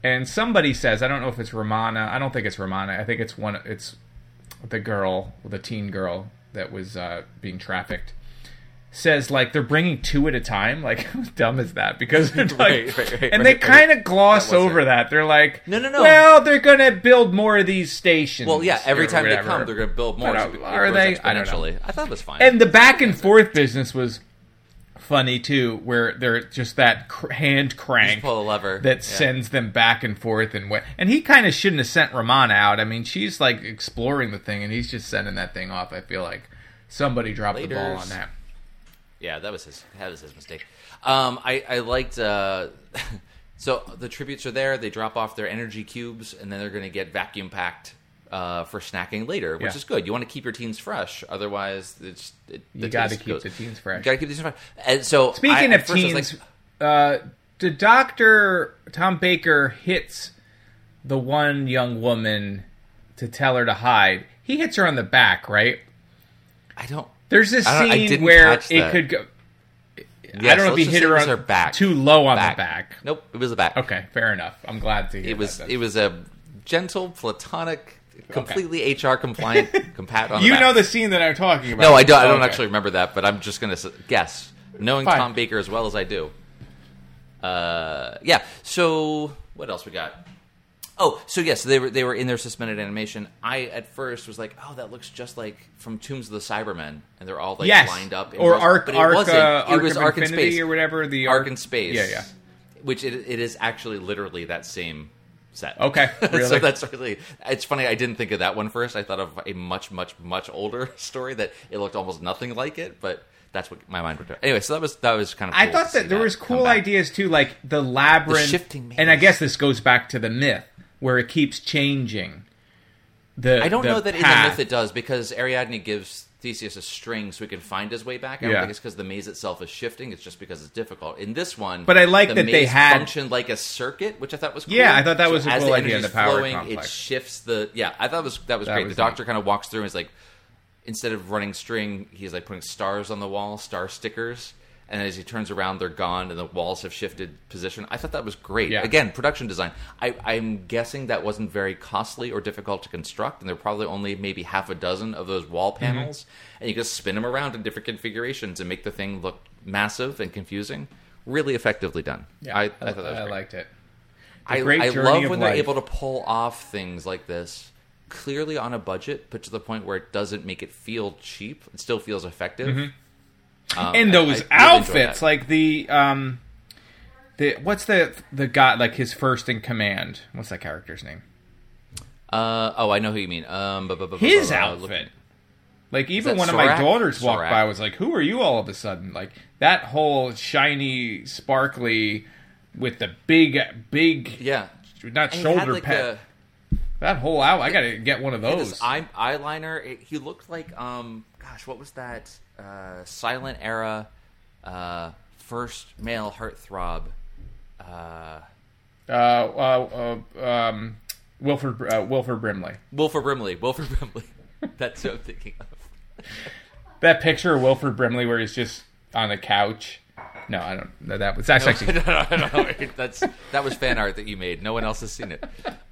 and somebody says, I don't know if it's Romana, I don't think it's Romana, I think it's one, it's the girl, the teen girl that was uh, being trafficked. Says like they're bringing two at a time. Like how dumb is that? Because they're like, Right, right, right, and they kind of gloss That over it. that. They're like, No, no, no. Well, they're gonna build more of these stations. well, yeah, every time they come, they're going to build more. Are they? I don't know. I thought it was fine. And the back and forth business was funny too, where they're just that cr- hand crank pull a lever. that Yeah. sends them back and forth, and what? And he kind of shouldn't have sent Ramon out. I mean, she's like exploring the thing, and he's just sending that thing off. I feel like somebody dropped the ball on that. Yeah, that was his. That was his mistake. Um, I I liked. Uh, so the tributes are there. They drop off their energy cubes, and then they're going to get vacuum packed uh, for snacking later, which Yeah. is good. You want to keep your teens fresh, otherwise it's it, You got to keep goes- the teens fresh. Got to keep the teens fresh. And so Speaking I- of teens, like, uh, the doctor Tom Baker hits the one young woman to tell her to hide. He hits her on the back, right? I don't. There's this don't- scene where it that. could go. I don't know if he hit her on her back. too low on back. the back. Nope, it was the back. Okay, fair enough. I'm glad to hear It was that. it was a gentle, platonic, completely HR compliant compat on you know the scene that I'm talking about. No, I don't. I don't Okay. actually remember that, but I'm just going to guess, knowing Fine. Tom Baker as well as I do. Uh, yeah. So what else we got? Oh, so yes, they were they were in their suspended animation. I at first was like, oh, that looks just like from Tombs of the Cybermen, and they're all like Yes, lined up. in or rows, Arc, but it Arc, wasn't. uh, it Arc was Ark in Space or whatever. The Ark in Space. Yeah, yeah. Which it, it is actually literally that same set. Okay, really? so that's really. It's funny. I didn't think of that one first. I thought of a much, much, much older story that it looked almost nothing like it, but That's what my mind would do. Anyway, so that was that was kind of. I thought to see that there was cool ideas too, like the labyrinth, shifting and I guess this goes back to the myth where it keeps changing. The I don't the know that in the myth it does because Ariadne gives Theseus a string so he can find his way back. I don't Yeah. think it's because the maze itself is shifting. It's just because it's difficult. In this one, But I like the that they maze had- functioned like a circuit, which I thought was cool. Yeah, I thought that was a cool the idea the power flowing, complex. It shifts the yeah. I thought it was that was That great. was the doctor neat. kind of walks through and is like, instead of running string, he's like putting stars on the wall, star stickers. And as he turns around, they're gone, and the walls have shifted position. I thought that was great. Yeah. Again, production design. I, I'm guessing that wasn't very costly or difficult to construct, and there are probably only maybe half a dozen of those wall Mm-hmm. panels, and you just spin them around in different configurations and make the thing look massive and confusing. Really effectively done. I, I thought that was I liked it. I, I love when they're life. able to pull off things like this clearly on a budget, but to the point where it doesn't make it feel cheap. It still feels effective. Um, and those I really enjoyed outfits, that. like the um, the what's the the guy like his first in command? What's that character's name? uh, oh, I know who you mean. Um, His bu- outfit. Like even one of my daughters walked Sorak. by, I was like, "Who are you?" All of a sudden, like that whole shiny, sparkly, with the big, big, Yeah, not And shoulder like, pad. a- That whole out, I gotta get one of those. this eye, eyeliner. It, he looked like um, gosh, what was that? Uh, silent era, uh, first male heartthrob. Uh, uh, uh, um, Wilford uh, Wilford Brimley. Wilford Brimley. Wilford Brimley. That's what I'm thinking of. That picture of Wilford Brimley where he's just on the couch. No, I don't. No, that was that's actually no, no, no, no. That's that was fan art that you made. No one else has seen it.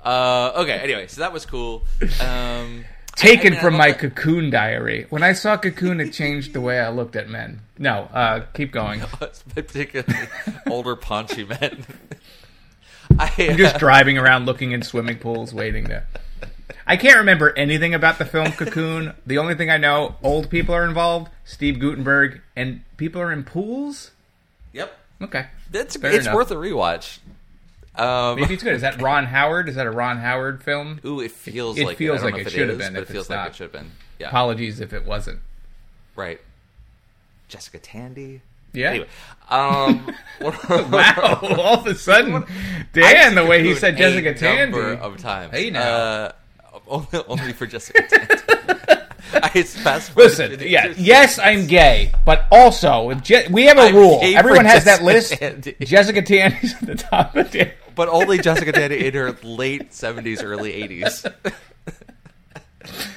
Uh, okay. Anyway, so that was cool. Um, taken I- from my cocoon diary. When I saw cocoon, it changed the way I looked at men. No, uh, keep going. particularly older paunchy men. I, I'm just driving around looking in swimming pools, waiting to. I can't remember anything about the film Cocoon. The only thing I know, old people are involved, Steve Guttenberg, and people are in pools. Yep. Okay, It's Fair it's enough. worth a rewatch. Um, maybe it's good. Is that Ron Howard? Is that a Ron Howard film? ooh, it feels It like feels I don't like know it should have been but if it feels it's like not. it should have been. Yeah. Apologies if it wasn't. Right. Jessica Tandy. Yeah. Anyway, um, Wow! All of a sudden, Dan, the way he said Jessica Tandy. number of times. Hey, now. uh, only, only for Jessica Tandy. It's fast Listen, yeah, yes, I'm gay, but also if Je- we have a I'm rule. Everyone has that list. Tandy. Jessica Tandy's at the top of it. but only Jessica Tandy in her late seventies, early eighties.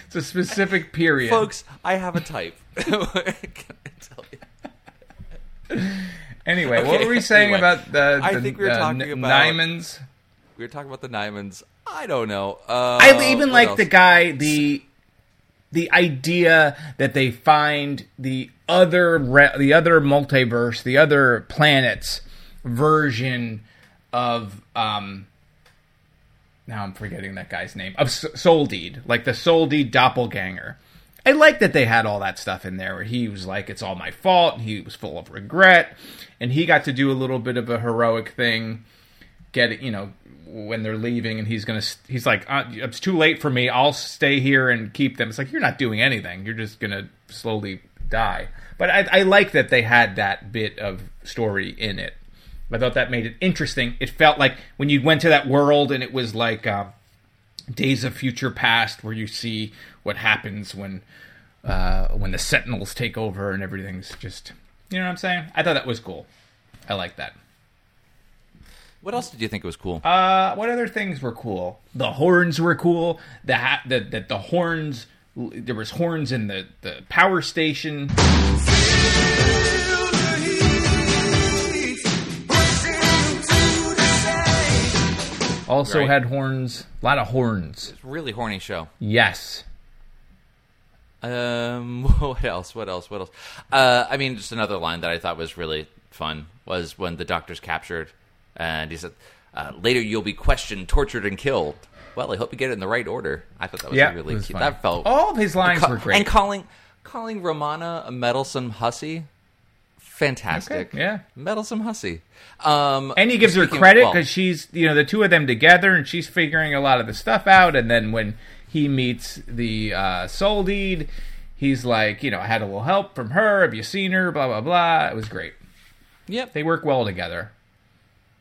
It's a specific period. Folks, I have a type. Can I tell you? anyway, what were we saying anyway. about the, I think we were uh, talking N- about- Nimons? We were talking about the Nimons. I don't know. Uh, I even like else? the guy the the idea that they find the other re- the other multiverse, the other planets version of um now I'm forgetting that guy's name of S- Soldeed, like the Soldeed doppelganger. I like that they had all that stuff in there where he was like, "It's all my fault," and he was full of regret, and he got to do a little bit of a heroic thing get you know, when they're leaving, and he's gonna, he's like, uh, it's too late for me. I'll stay here and keep them. It's like you're not doing anything. You're just gonna slowly die. But I, I like that they had that bit of story in it. I thought that made it interesting. It felt like when you went to that world, and it was like uh, Days of Future Past, where you see what happens when uh, when the Sentinels take over and everything's just, you know what I'm saying? I thought that was cool. I like that. What else did you think was cool? Uh, what other things were cool? The horns were cool. The ha- the, the the horns. There was horns in the the power station. Also Right. had horns. A lot of horns. It's a really horny show. Yes. Um, what else? What else? What else? Uh, I mean, just another line that I thought was really fun was when the doctor's captured, and he said, uh, "Later, you'll be questioned, tortured, and killed." Well, I hope you get it in the right order. I thought that was Yeah, really was cute. funny. That felt All of his lines Ca- were great. and calling calling Romana a meddlesome hussy. Fantastic. Okay, yeah. meddlesome hussy. Um, And he gives her credit well, because she's, you know, the two of them together, and she's figuring a lot of the stuff out. And then when he meets the uh, Soldeed, he's like, you know, I had a little help from her. Have you seen her? Blah blah blah. It was great. Yep. They work well together.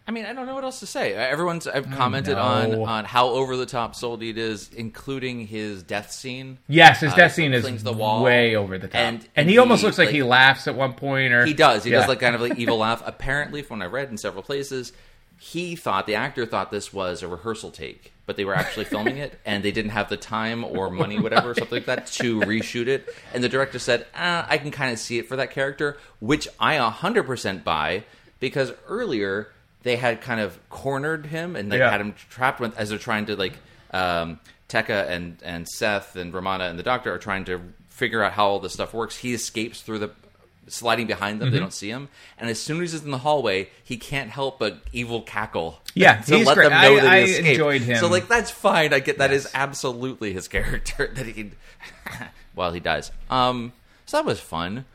I mean, I don't know what else to say. Everyone's I've commented on on how over the top Soldeed is, including his death scene. Yes, his Uh, death scene is clings the wall. way over the top, And- and, and he, he, almost looks like, like- he laughs at one point, or He does. He Yeah. does like kind of like evil laugh. Apparently, from what I read in several places, he thought the actor thought this was a rehearsal take, but they were actually filming it, and they didn't have the time or money, whatever, or something like that, to reshoot it. And the director said, ah, "I can kind of see it for that character," which I hundred percent buy because earlier they had kind of cornered him and like Yeah. had him trapped with, as they're trying to like um, Teka and and Seth and Romana and the Doctor are trying to figure out how all this stuff works. He escapes through the sliding behind them; they don't see him. And as soon as he's in the hallway, he can't help but evil cackle. Yeah, to he's let great. them know I- that he I escaped. enjoyed him. So like that's fine. I get that is Yes. absolutely his character that he while he dies. Um, so that was fun.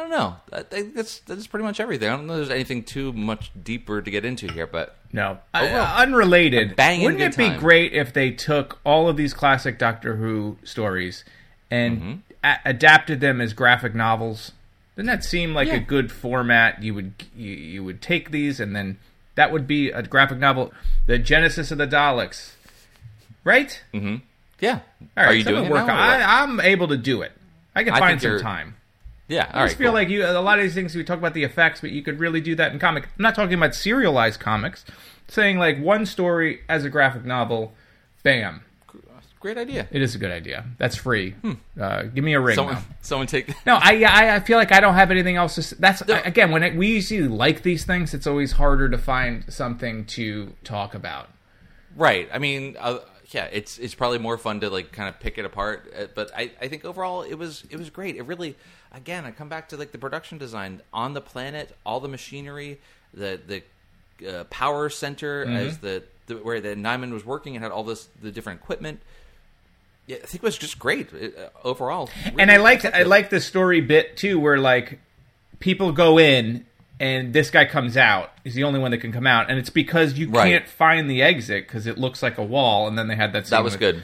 I don't know. I think that's that's pretty much everything. I don't know. if There's anything too much deeper to get into here, but No, Uh, unrelated. banging Wouldn't it be time. great if they took all of these classic Doctor Who stories and Mm-hmm. a- adapted them as graphic novels? Doesn't that seem like Yeah. a good format? You would you, you would take these and then that would be a graphic novel, the Genesis of the Daleks, right? yeah. All right, Mm-hmm. Are you doing work. I, I'm able to do it. I can I find some time. Yeah, all I right. just feel cool. like you a lot of these things we talk about the effects, but you could really do that in comic. I'm not talking about serialized comics. Saying like one story as a graphic novel, bam, great idea. it is a good idea. That's free. Uh, give me a ring. Someone, someone take. No, I, I I feel like I don't have anything else to. that's I- again when it, we usually like these things, it's always harder to find something to talk about. Right. I mean, uh, yeah, it's it's probably more fun to like kind of pick it apart. uh, But I, I think overall it was it was great. It really, again, I come back to like the production design on the planet, all the machinery, the the uh, power center Mm-hmm. as the, the where the Nimon was working and had all this the different equipment. Yeah, I think it was just great uh, overall. and I Really like I effective. like the story bit too, where like people go in and this guy comes out. He's the only one that can come out, and it's because you Right. can't find the exit because it looks like a wall. And then they had that. Scene That was with, good.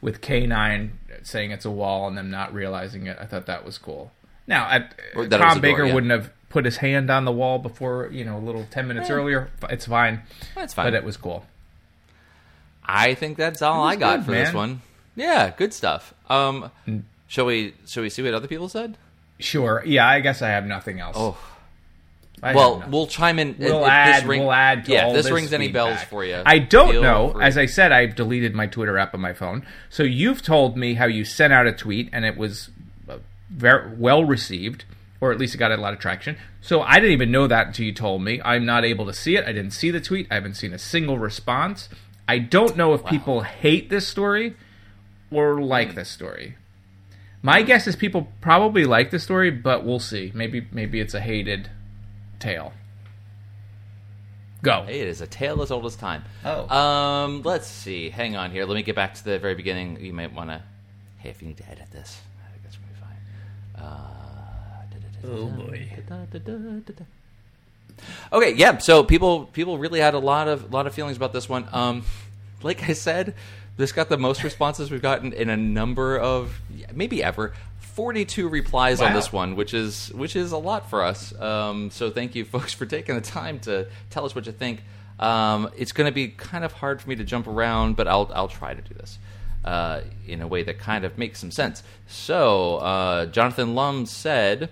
with K9 saying it's a wall and them not realizing it. I thought that was cool. Now, at, Tom a door, Baker yeah. wouldn't have put his hand on the wall before you know a little ten minutes earlier. It's fine. That's fine. But it was cool. I think that's all I got good, for this one. Yeah, good stuff. Um, Mm. shall we shall we see what other people said? Sure. Yeah, I guess I have nothing else. Oh. I Well, we'll chime in. We'll if add. This ring, we'll add. To yeah, if this, this rings any bells for you. I don't know. free. As I said, I've deleted my Twitter app on my phone. So you've told me how you sent out a tweet and it was uh, very well received, or at least it got a lot of traction. So I didn't even know that until you told me. I'm not able to see it. I didn't see the tweet. I haven't seen a single response. I don't know if people hate this story or like this story. My guess is people probably like the story, but we'll see. Maybe maybe it's a hated tale. Go. Hey, it is a tale as old as time. Oh. Um, let's see. Hang on here. Let me get back to the very beginning. You might want to. Hey, if you need to edit this, I think that's gonna be fine. Uh, Oh boy. Okay, yeah. So people people really had a lot of lot of feelings about this one. Um, like I said, this got the most responses we've gotten in a number of maybe ever. Forty two replies on this one, which is which is a lot for us. Um, so thank you, folks, for taking the time to tell us what you think. Um, it's going to be kind of hard for me to jump around, but I'll I'll try to do this uh, in a way that kind of makes some sense. So uh, Jonathan Lum said.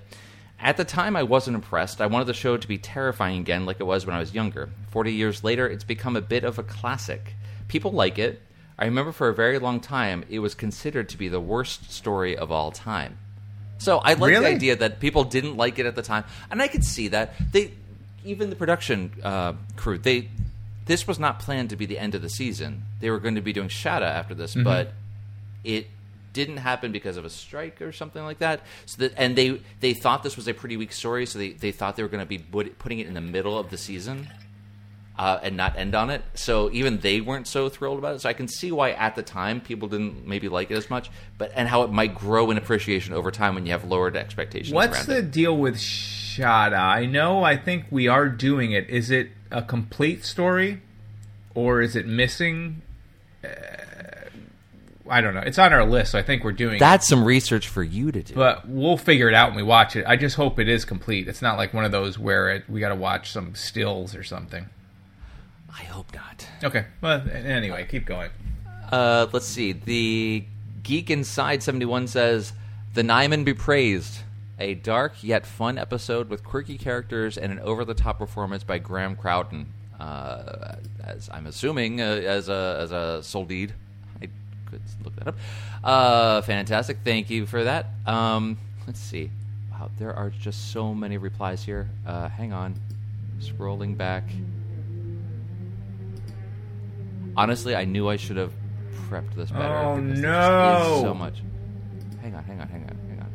At the time, I wasn't impressed. I wanted the show to be terrifying again, like it was when I was younger. Forty years later, it's become a bit of a classic. People like it. I remember for a very long time, it was considered to be the worst story of all time. So I like Really? the idea that people didn't like it at the time, and I could see that. They, even the production uh, crew, they, this was not planned to be the end of the season. They were going to be doing Shada after this, but it didn't happen because of a strike or something like that. So that, and they they thought this was a pretty weak story, so they, they thought they were going to be put, putting it in the middle of the season uh, and not end on it. So even they weren't so thrilled about it. So I can see why at the time people didn't maybe like it as much, but and how it might grow in appreciation over time when you have lowered expectations. What's the it. deal with Shada? I know. I think we are doing it. Is it a complete story, or is it missing? Uh, I don't know. It's on our list, so I think we're doing. it. That's some research for you to do. But we'll figure it out when we watch it. I just hope it is complete. It's not like one of those where it, we got to watch some stills or something. I hope not. Okay. Well, anyway, keep going. Uh, let's see. The Geek Inside 71 says, The Nimon Be Praised. A dark yet fun episode with quirky characters and an over the top performance by Graham Crowden. Uh, as I'm assuming, uh, as a as a Soldeed. I could look that up. Uh, fantastic. Thank you for that. Um, let's see. Wow, there are just so many replies here. Uh, hang on. Scrolling back. Honestly, I knew I should have prepped this better. Oh, because there no. is so much. Hang on, hang on, hang on, hang on.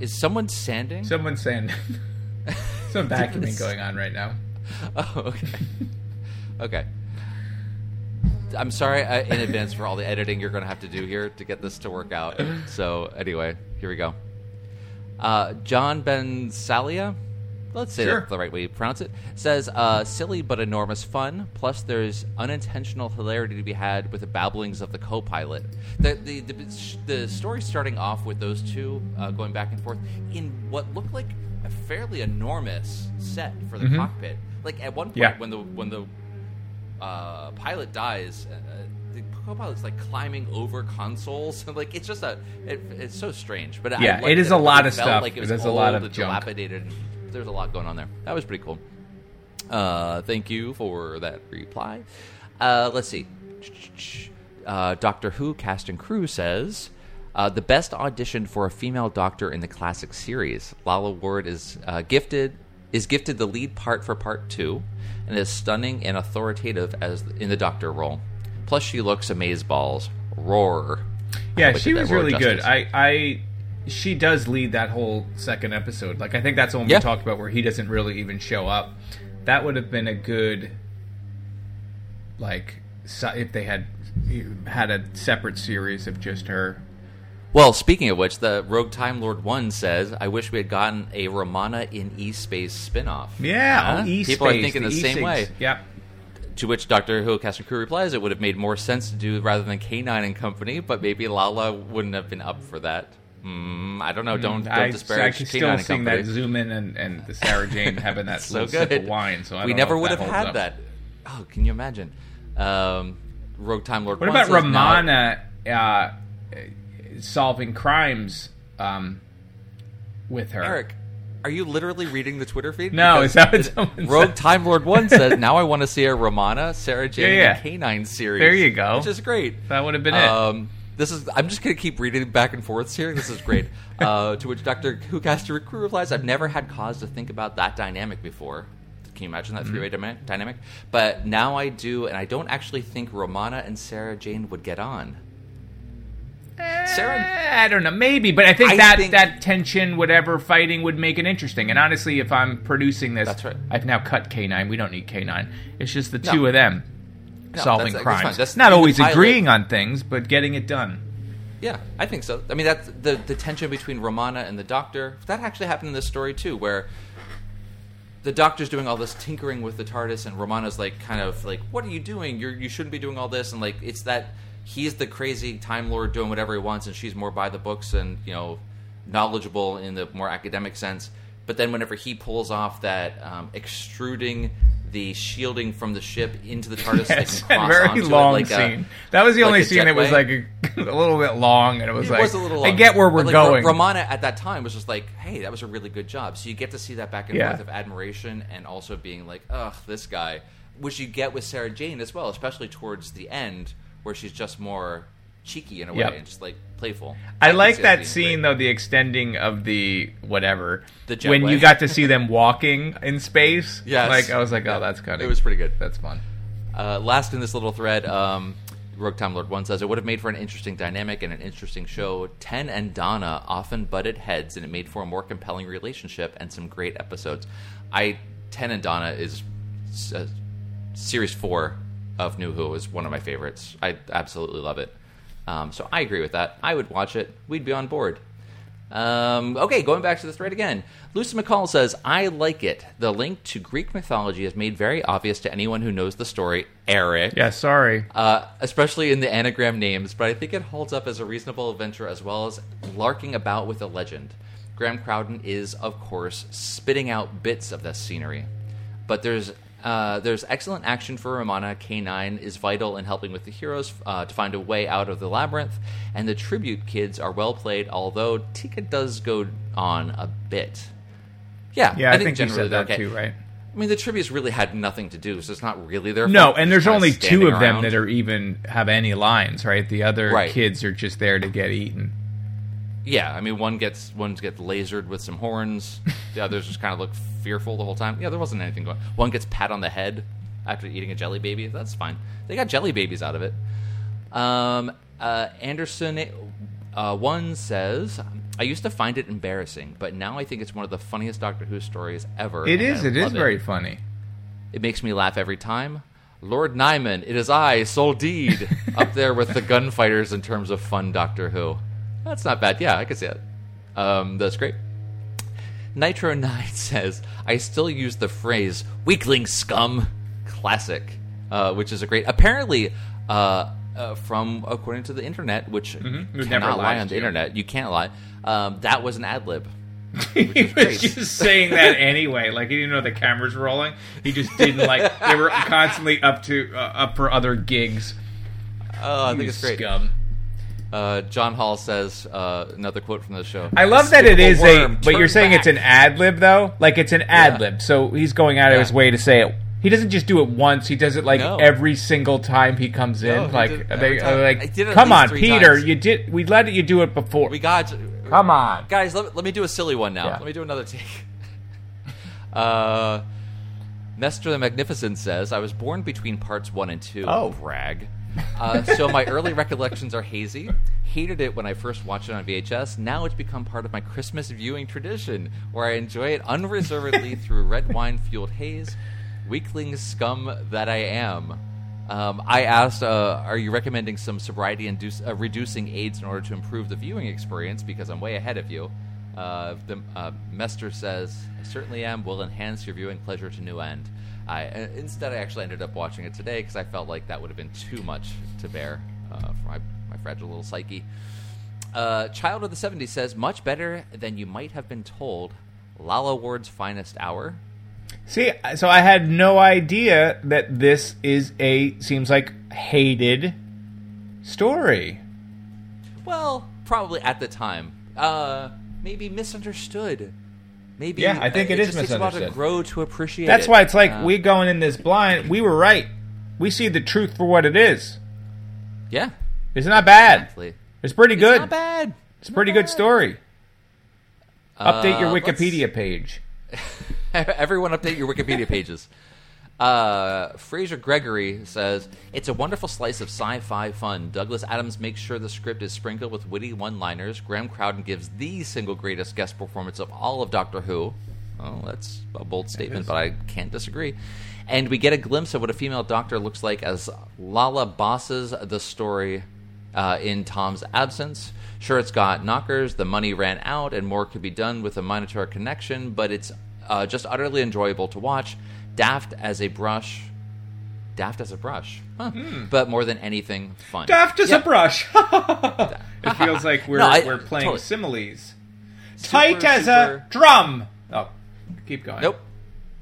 Is someone sanding? Someone's saying some vacuuming going on right now. Oh, okay. okay. I'm sorry uh, in advance for all the editing you're going to have to do here to get this to work out. So, anyway, here we go. Uh, John Ben Salia, let's say Sure. that's the right way you pronounce it, says uh, silly but enormous fun. Plus, there's unintentional hilarity to be had with the babblings of the co-pilot. The the the, the story starting off with those two uh, going back and forth in what looked like a fairly enormous set for the cockpit. Like at one point Yeah. when the when the uh, pilot dies, uh, the co-pilot's like climbing over consoles. like it's just a, it, it's so strange. But Yeah, it is that a lot it of felt stuff. Like it was There's a lot of dilapidated. There's a lot going on there. That was pretty cool. Uh, thank you for that reply. Uh, let's see. Uh, Doctor Who cast and crew says. Uh, the best audition for a female doctor in the classic series. Lalla Ward is uh, gifted is gifted the lead part for part two, and is stunning and authoritative as in the doctor role. Plus, she looks amazeballs. Roar. Yeah, she was really good. I, I, she does lead that whole second episode. Like I think that's the one Yeah. we talked about where he doesn't really even show up. That would have been a good, like, if they had had a separate series of just her. Well, speaking of which, the Rogue Time Lord One says, "I wish we had gotten a Romana in E Space spinoff." Yeah, Huh? oh, E people are thinking the, the same way. Yep. To which Doctor Who cast and crew replies, "It would have made more sense to do rather than K9 and Company, but maybe Lalla wouldn't have been up for that." Mm, I don't know. Don't don't I, I can still sing that zoom in and, and the Sarah Jane having that so little sip of wine. So I we never would have had up. that. Oh, can you imagine? Um, Rogue Time Lord. What about says, "Now- Romana uh, solving crimes um, with her? Eric, are you literally reading the Twitter feed? No, Because is that what someone Rogue said? Time Lord One says, "Now I want to see a Romana, Sarah Jane, Yeah, and K9 series." There you go. which is great. That would have been it. This is. I'm just going to keep reading back and forths here. This is great. uh, to which Doctor Who caster crew replies, "I've never had cause to think about that dynamic before." Can you imagine Mm-hmm. that three-way dyma- dynamic? But now I do, and I don't actually think Romana and Sarah Jane would get on. Sarah, Eh, I don't know, maybe, but I think I that think- that tension, whatever fighting, would make it interesting. And honestly, if I'm producing this, That's right. I've now cut K9. We don't need K9. It's just the No. two of them No, solving that's- that's crimes. fine. That's not always pilot. agreeing on things, but getting it done. Yeah, I think so. I mean, that's the the tension between Romana and the Doctor. That actually happened in this story too, where the Doctor's doing all this tinkering with the TARDIS, and Romana's like, kind of like, "What are you doing? You're you shouldn't be doing all this." And like, it's that he's the crazy Time Lord doing whatever he wants, and she's more by the books and you know knowledgeable in the more academic sense. But then whenever he pulls off that um, extruding the shielding from the ship into the TARDIS, Yes, can that very long like a- scene. that was the like only scene that was like a, a little bit long, and it was It like, was a little. I get where we're like, going. Romana at that time was just like, "Hey, that was a really good job." So you get to see that back and Yeah. forth of admiration and also being like, "Ugh, this guy," which you get with Sarah Jane as well, especially towards the end where she's just more cheeky in a way Yep. and just like playful. I like that scene great. though, the extending of the whatever. The when you got to see them walking in space. Yes. like I was like, Yeah. oh, that's kind of. It was pretty good. That's fun. Uh, last in this little thread, um, Rogue Time Lord One says it would have made for an interesting dynamic and an interesting show. Ten and Donna often butted heads, and it made for a more compelling relationship and some great episodes. I Ten and Donna is uh, series four of New Who is one of my favorites. I absolutely love it. Um, so I agree with that. I would watch it. We'd be on board. Um, okay, going back to the thread again. Lucy McCall says, I like it. The link to Greek mythology is made very obvious to anyone who knows the story Eric. Yeah, sorry. uh, especially in the anagram names, but I think it holds up as a reasonable adventure as well as larking about with a legend. Graham Crowden is, of course, spitting out bits of this scenery, but there's uh, there's excellent action for Romana. K9 is vital in helping with the heroes uh, to find a way out of the labyrinth, and the tribute kids are well played. Although Teka does go on a bit. Yeah, Yeah, I, think, you generally said that okay. too, right? I mean, the tributes really had nothing to do, so it's not really their No, fault. and there's only two of them that are even have any lines, right? The other Right. kids are just there to get eaten. Yeah, I mean, one gets one gets lasered with some horns. The others just kind of look fearful the whole time. Yeah, there wasn't anything going. On. One gets pat on the head after eating a jelly baby. That's fine. They got jelly babies out of it. Um, uh, Anderson uh, one says, "I used to find it embarrassing, but now I think it's one of the funniest Doctor Who stories ever." It is. I it is very funny. It makes me laugh every time. Lord Nimon, it is I, Soldeed, up there with the gunfighters in terms of fun Doctor Who. That's not bad. Yeah, I can see it. Um, that's great. Nitro 9 says, I still use the phrase weakling scum. Classic. Uh, which is a great. Apparently, uh, uh, from according to the internet, which We've you never cannot lie on the you. internet, you can't lie. Um, that was an ad lib. he was great. just saying that anyway. Like he didn't know the cameras were rolling. He just didn't like. They were constantly up to uh, up for other gigs. Oh, I think it's great. Scum. Uh, John Hall says uh, another quote from the show. I love that it is Despicable is worm, a. But you're turn saying it's an ad lib though. Like it's an ad lib. So he's going out of his way to say it. He doesn't just do it once. He does it like No. every single time he comes in. No, like did they are like, did it at come on, Peter. times. You did. We let you do it before. We got. Come on. guys. Let, let me do a silly one now. Yeah. Let me do another take. uh, Nestor the Magnificent says, "I was born between parts one and two. Oh. brag. Uh, so my early recollections are hazy. Hated it when I first watched it on VHS. Now it's become part of my Christmas viewing tradition, where I enjoy it unreservedly through red wine fueled haze. Weakling scum that I am." Um, I asked, uh, "Are you recommending some sobriety induce, uh, reducing aids in order to improve the viewing experience? Because I'm way ahead of you." Uh, the uh, Nestor says, "I certainly am. Will enhance your viewing pleasure to new end." I uh, instead, I actually ended up watching it today because I felt like that would have been too much to bear uh, for my, my fragile little psyche. Uh, Child of the '70s says, "Much better than you might have been told." Lalla Ward's finest hour. See, so I had no idea that this is a seems like hated story. Well, probably at the time. Uh, maybe misunderstood. Maybe Yeah, I think uh, it is just takes a while misunderstood. to grow to appreciate. That's it. why it's like Uh, we going in this blind. We were right. We see the truth for what it is. yeah, It's not bad. exactly. It's pretty good. It's not bad. It's a pretty good story. Update your Uh, Wikipedia page. Everyone update your Wikipedia pages. Uh, Fraser Gregory says it's a wonderful slice of sci-fi fun. Douglas Adams makes sure the script is sprinkled with witty one-liners. Graham Crowden gives the single greatest guest performance of all of Doctor Who. Oh, that's a bold statement, but I can't disagree. And we get a glimpse of what a female Doctor looks like as Lalla bosses the story uh, in Tom's absence. Sure, it's got knockers, the money ran out, and more could be done with a Minotaur connection, but it's uh, just utterly enjoyable to watch. Daft as a brush. Daft as a brush. Huh. But more than anything, fun. Daft as Yeah. a brush. it feels like we're No, I- we're playing totally. similes. Super, Tight as super- a drum. Oh, keep going. Nope.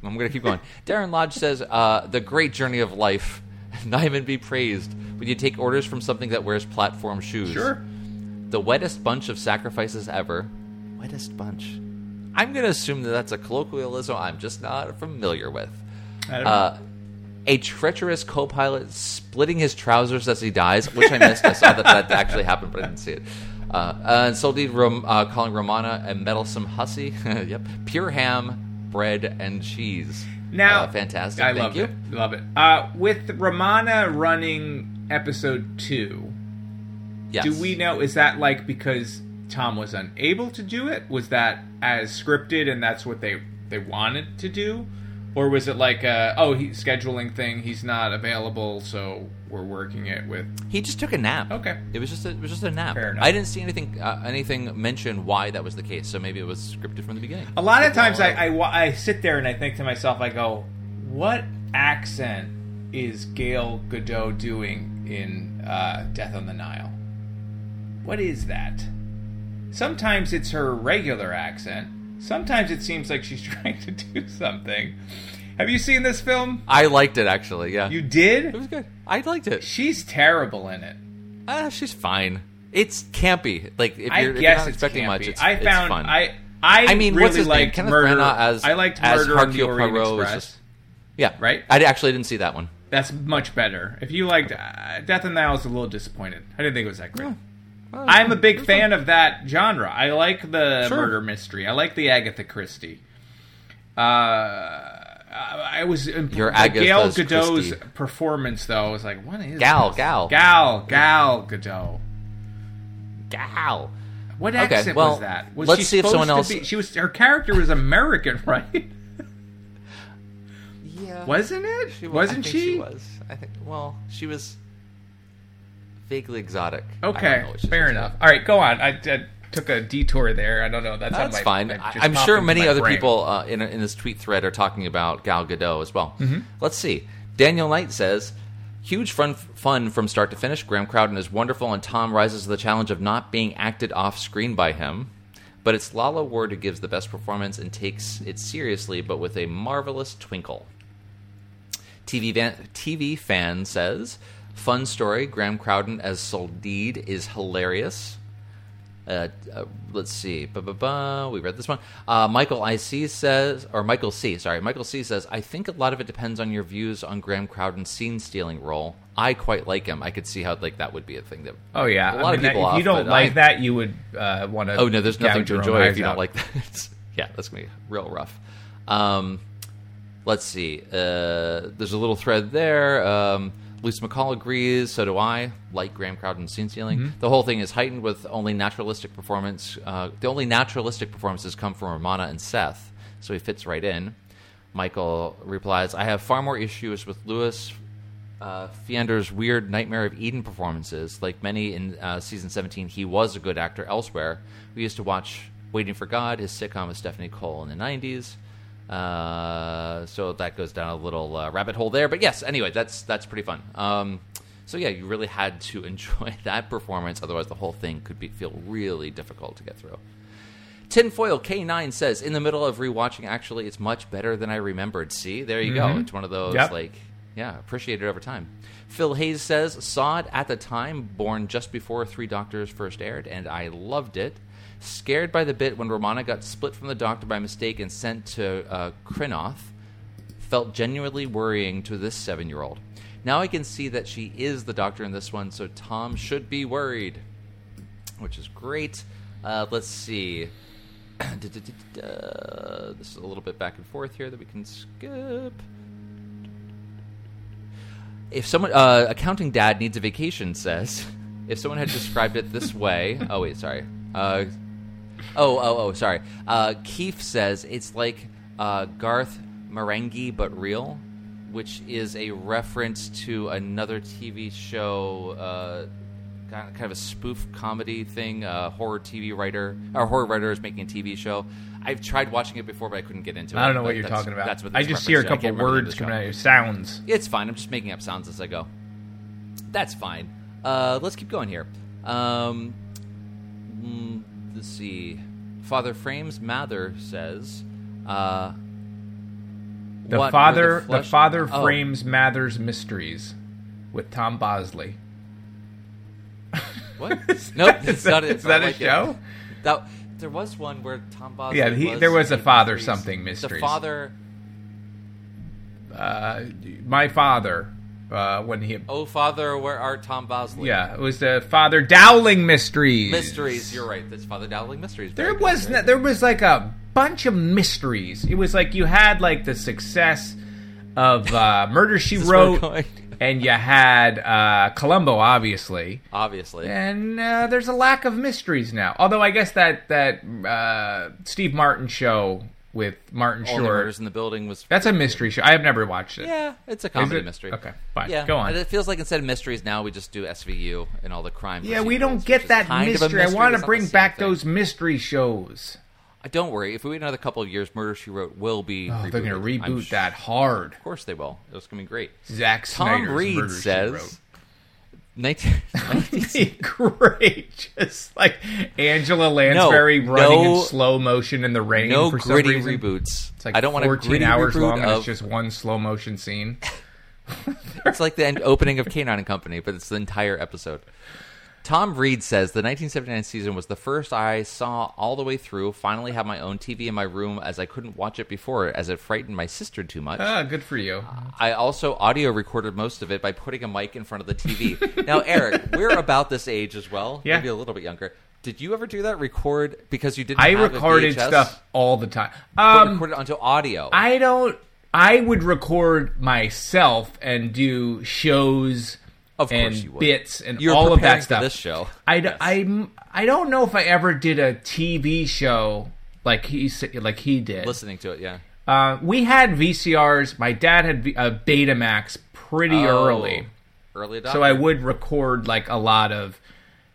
I'm going to keep going. Darren Lodge says, uh, The great journey of life. Nimon be praised when you take orders from something that wears platform shoes. Sure. The wettest bunch of sacrifices ever. Wettest bunch. I'm going to assume that that's a colloquialism I'm just not familiar with. I don't know. Uh, a treacherous co-pilot splitting his trousers as he dies, which I missed. I saw that that actually happened, but I didn't see it. Uh, uh, and Soldeed Rom- uh, calling Romana a meddlesome hussy. yep. Pure ham, bread, and cheese. Now, uh, fantastic. I love you. it. Love it. Uh, with Romana running episode two, Yes. do we know is that like because Tom was unable to do it? Was that as scripted and that's what they they wanted to do, or was it like a, oh he scheduling thing? He's not available, so we're working it with. He just took a nap. Okay. It was just a, it was just a nap. Fair enough. I didn't see anything uh, anything mention why that was the case. So maybe it was scripted from the beginning. A lot of times I, uh, I I sit there and I think to myself, I go, what accent is Gail Gadot doing in uh, Death on the Nile? What is that? Sometimes it's her regular accent. Sometimes it seems like she's trying to do something. Have you seen this film? I liked it actually. Yeah, You did. it was good. I liked it. She's terrible in it. Ah, she's fine. It's campy. Like if I you're, if you're guess not it's expecting campy. much, it's, I it's found fun. I I, I mean, really what's his name? liked Kenneth Murder. Branagh as- I liked as Murder the Hercule Poirot Express. yeah, Right? I actually didn't see that one. That's much better. If you liked uh, Death and Now, I was a little disappointed. I didn't think it was that great. I'm a big fan of that genre. I like the Sure. murder mystery. I like the Agatha Christie. Uh, I I was imp- Your like, Gail Agatha Gadot's Christie. performance, though. I was like, what is Gal, this? Gal. Gal, Gal Gadot. Gal. What Okay, accent well, was that? Was let's she see if supposed someone to else- Be, she was. Her character was American, right? Yeah, Wasn't it? She was, Wasn't I think she? she? was. I think. Well, she was vaguely exotic. Okay, fair enough. All right, go on. I, I took a detour there. I don't know. That's, That's my, fine. I, I'm sure many other brain. people uh, in, in this tweet thread are talking about Gal Gadot as well. Mm-hmm. Let's see. Daniel Knight says, "Huge fun, fun from start to finish. Graham Crowden is wonderful, and Tom rises to the challenge of not being acted off screen by him. But it's Lalla Ward who gives the best performance and takes it seriously, but with a marvelous twinkle." TV, van, TV fan says, "Fun story. Graham Crowden as Soldeed is hilarious." Uh, uh, let's see. Ba-ba-ba. We read this one. Uh, Michael IC says, or Michael C. Sorry, Michael C. says, I think a lot of it depends on your views on Graham Crowden's scene stealing role. I quite like him. I could see how like that would be a thing that. Oh yeah, a lot I of people if you don't like I- that, you would uh, want to. Oh no, there's nothing to enjoy if you don't like that. Yeah, that's gonna be real rough. Um, let's see. Uh, there's a little thread there. Um, Lisa McCall agrees. So do I. Like Graham Crowden scene stealing. Mm-hmm. The whole thing is heightened with only naturalistic performance. Uh, the only naturalistic performances come from Romana and Seth, so he fits right in. Michael replies, "I have far more issues with Lewis uh, Fiander's weird Nightmare of Eden performances. Like many in uh, season 17, he was a good actor elsewhere. We used to watch Waiting for God, his sitcom with Stephanie Cole in the 90s. Uh, so that goes down a little uh, rabbit hole there. But yes, anyway, that's that's pretty fun. Um, so yeah, you really had to enjoy that performance. Otherwise, the whole thing could be, feel really difficult to get through. Tinfoil K9 says, in the middle of rewatching, actually, it's much better than I remembered. See, there you go. It's one of those, Yep. like, yeah, appreciate it over time. Phil Hayes says, saw it at the time, born just before Three Doctors first aired, and I loved it. Scared by the bit when Romana got split from the doctor by mistake and sent to uh, Crinoth. Felt genuinely worrying to this seven year old. Now I can see that she is the doctor in this one, so Tom should be worried, which is great. Uh, let's see. This is a little bit back and forth here that we can skip. If someone, uh, accounting dad needs a vacation, says, if someone had described it this way, oh wait, sorry. Uh, oh, oh, oh, sorry. Uh, Keith says it's like uh, Garth Marenghi but real, which is a reference to another TV show. Uh, kind of a spoof comedy thing. A horror TV writer or horror writer is making a TV show. I've tried watching it before, but I couldn't get into it. I don't know but what you're talking about. That's what I just hear a reference to. I couple can't remember the name of words coming out of your sounds. It's fine. I'm just making up sounds as I go. That's fine. Uh, let's keep going here. Um, mm, let's see. Father Frames Mather says, uh, The father, the, flesh- father Oh, frames Mather's mysteries with Tom Bosley. What? nope, it's not. It's is that a it. show? That, there was one where Tom Bosley. Yeah, he- was there was a father mysteries. something The father. Uh, my father, uh, when he, Oh, father, where art Tom Bosley? yeah, it was the Father Dowling mysteries. Mysteries. You're right. That's Father Dowling Mysteries. There Very good, was n- there was like a bunch of mysteries. It was like you had like the success of uh, Murder She This is where we're Wrote, and you had uh, Columbo, obviously. Obviously. And uh, there's a lack of mysteries now. Although I guess that that uh, Steve Martin show with Martin Short. Only Short Murders in the Building was. that's a mystery show. I have never watched it. Yeah, it's a comedy it? mystery. Okay, fine. Yeah, Go on. It feels like instead of mysteries now we just do SVU and all the crime. Yeah, we don't get that a mystery. I want to bring back thing. those mystery shows. Uh, Don't worry. If we wait another couple of years, Murder She Wrote will be. Oh, they're going to. I'm reboot sh- that hard. Of course they will. It's going to be great. Zack Tom Reed Murder, says. Wrote. 19, great. Just like Angela Lansbury No, running no- in slow motion in the rain no for some gritty reason. reboots. It's like I don't want a 14 gritty hours long and of- it's just one slow motion scene. It's like the end opening of K9 and Company, but it's the entire episode. Tom Reed says the 1979 season was the first I saw all the way through. Finally, have my own TV in my room as I couldn't watch it before, as it frightened my sister too much. Ah, good for you. I also audio recorded most of it by putting a mic in front of the TV. now, Eric, we're about this age as well, Yeah. maybe a little bit younger. Did you ever do that? Record because you didn't. I have a recorded VHS, stuff all the time. Um, recorded onto audio. I don't. I would record myself and do shows Of course and you would. bits and You're all of that stuff. this show. I, Yes. I, I don't know if I ever did a TV show like he like he did. listening to it. Yeah. Uh, we had VCRs. My dad had v- a Betamax pretty Oh, early, Early adopter. so I would record like a lot of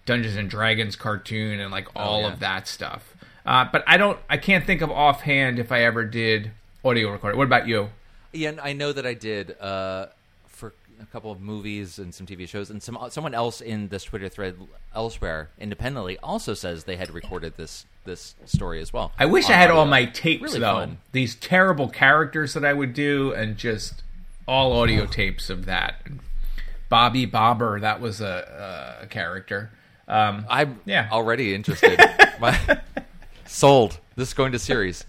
Dungeons and Dragons cartoon and like all yeah. of that stuff. Uh, but I don't. I can't think of offhand if I ever did audio recording. What about you? Yeah, I know that I did uh, a couple of movies and some TV shows, and some someone else in this Twitter thread elsewhere independently also says they had recorded this this story as well. I wish I had all my tapes Really though. fun. These terrible characters that I would do, and just all audio tapes of that. Bobby Bobber, that was a, a character. Um, I'm Yeah. already interested. My, sold. This is going to series.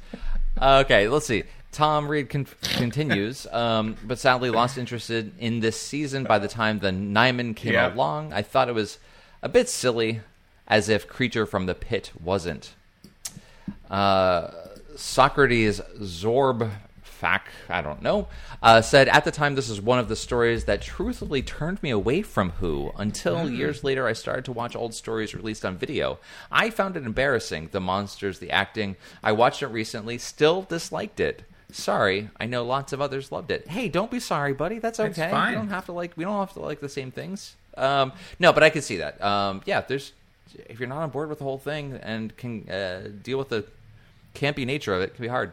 Okay, let's see. Tom Reed con- continues, um, but sadly lost interest in- this season by the time the Nimon came Yeah. along. I thought it was a bit silly, as if Creature from the Pit wasn't. Uh, Socrates Zorb Fack, I don't know, uh, said at the time this is one of the stories that truthfully turned me away from Who until years later I started to watch old stories released on video. I found it embarrassing, the monsters, the acting. I watched it recently, still disliked it. Sorry, I know lots of others loved it. Hey, don't be sorry, buddy. That's okay. It's fine. You don't have to like. We don't have to like the same things. Um, no, but I can see that. Um, yeah, there's if you're not on board with the whole thing and can uh, deal with the campy nature of it, it can be hard.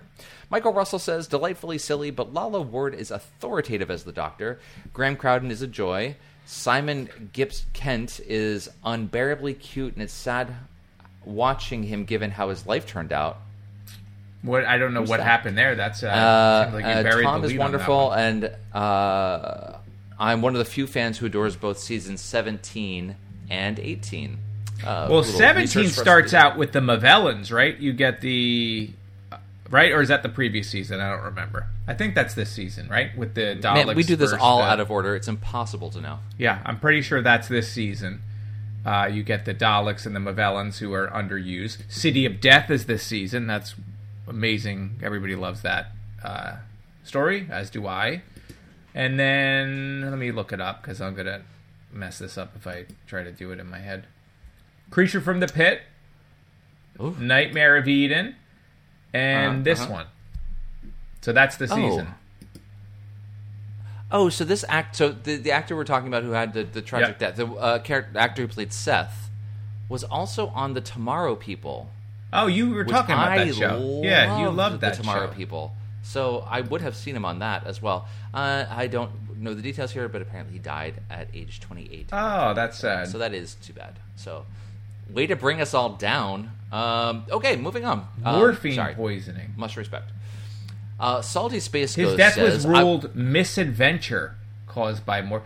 Michael Russell says, delightfully silly, but Lalla Ward is authoritative as the Doctor. Graham Crowden is a joy. Simon Gipps-Kent is unbearably cute, and it's sad watching him given how his life turned out. What I don't know what that? happened there. That's uh, Uh, like uh, Tom the is lead on wonderful, and uh, I'm one of the few fans who adores both seasons 17 and 18. Uh, Well, seventeen research for us to starts out with the Movellans, right? You get the right, or is that the previous season? I don't remember. I think that's this season, right? With the Daleks. Man, we do this all the- out of order. It's impossible to know. Yeah, I'm pretty sure that's this season. Uh, you get the Daleks and the Movellans who are underused. City of Death is this season. That's amazing. Everybody loves that uh, story, as do I. And then let me look it up because I'm gonna mess this up if I try to do it in my head. Creature from the Pit, Ooh. Nightmare of Eden, and Uh, this uh-huh. one. So that's the season. Oh, so this act, so the, the actor we're talking about who had the, the tragic Yeah. death, the uh, character, actor who played Seth, was also on the Tomorrow People. Oh, you were talking about I that show. Yeah, you loved that the Tomorrow show. People. So I would have seen him on that as well. Uh, I don't know the details here, but apparently he died at age 28. Oh, that's sad. So that is too bad. So, way to bring us all down. Um, okay, moving on. Um, Morphine sorry. poisoning. Much respect. Uh, Salty Space His Ghost death says, was I- ruled misadventure caused by more.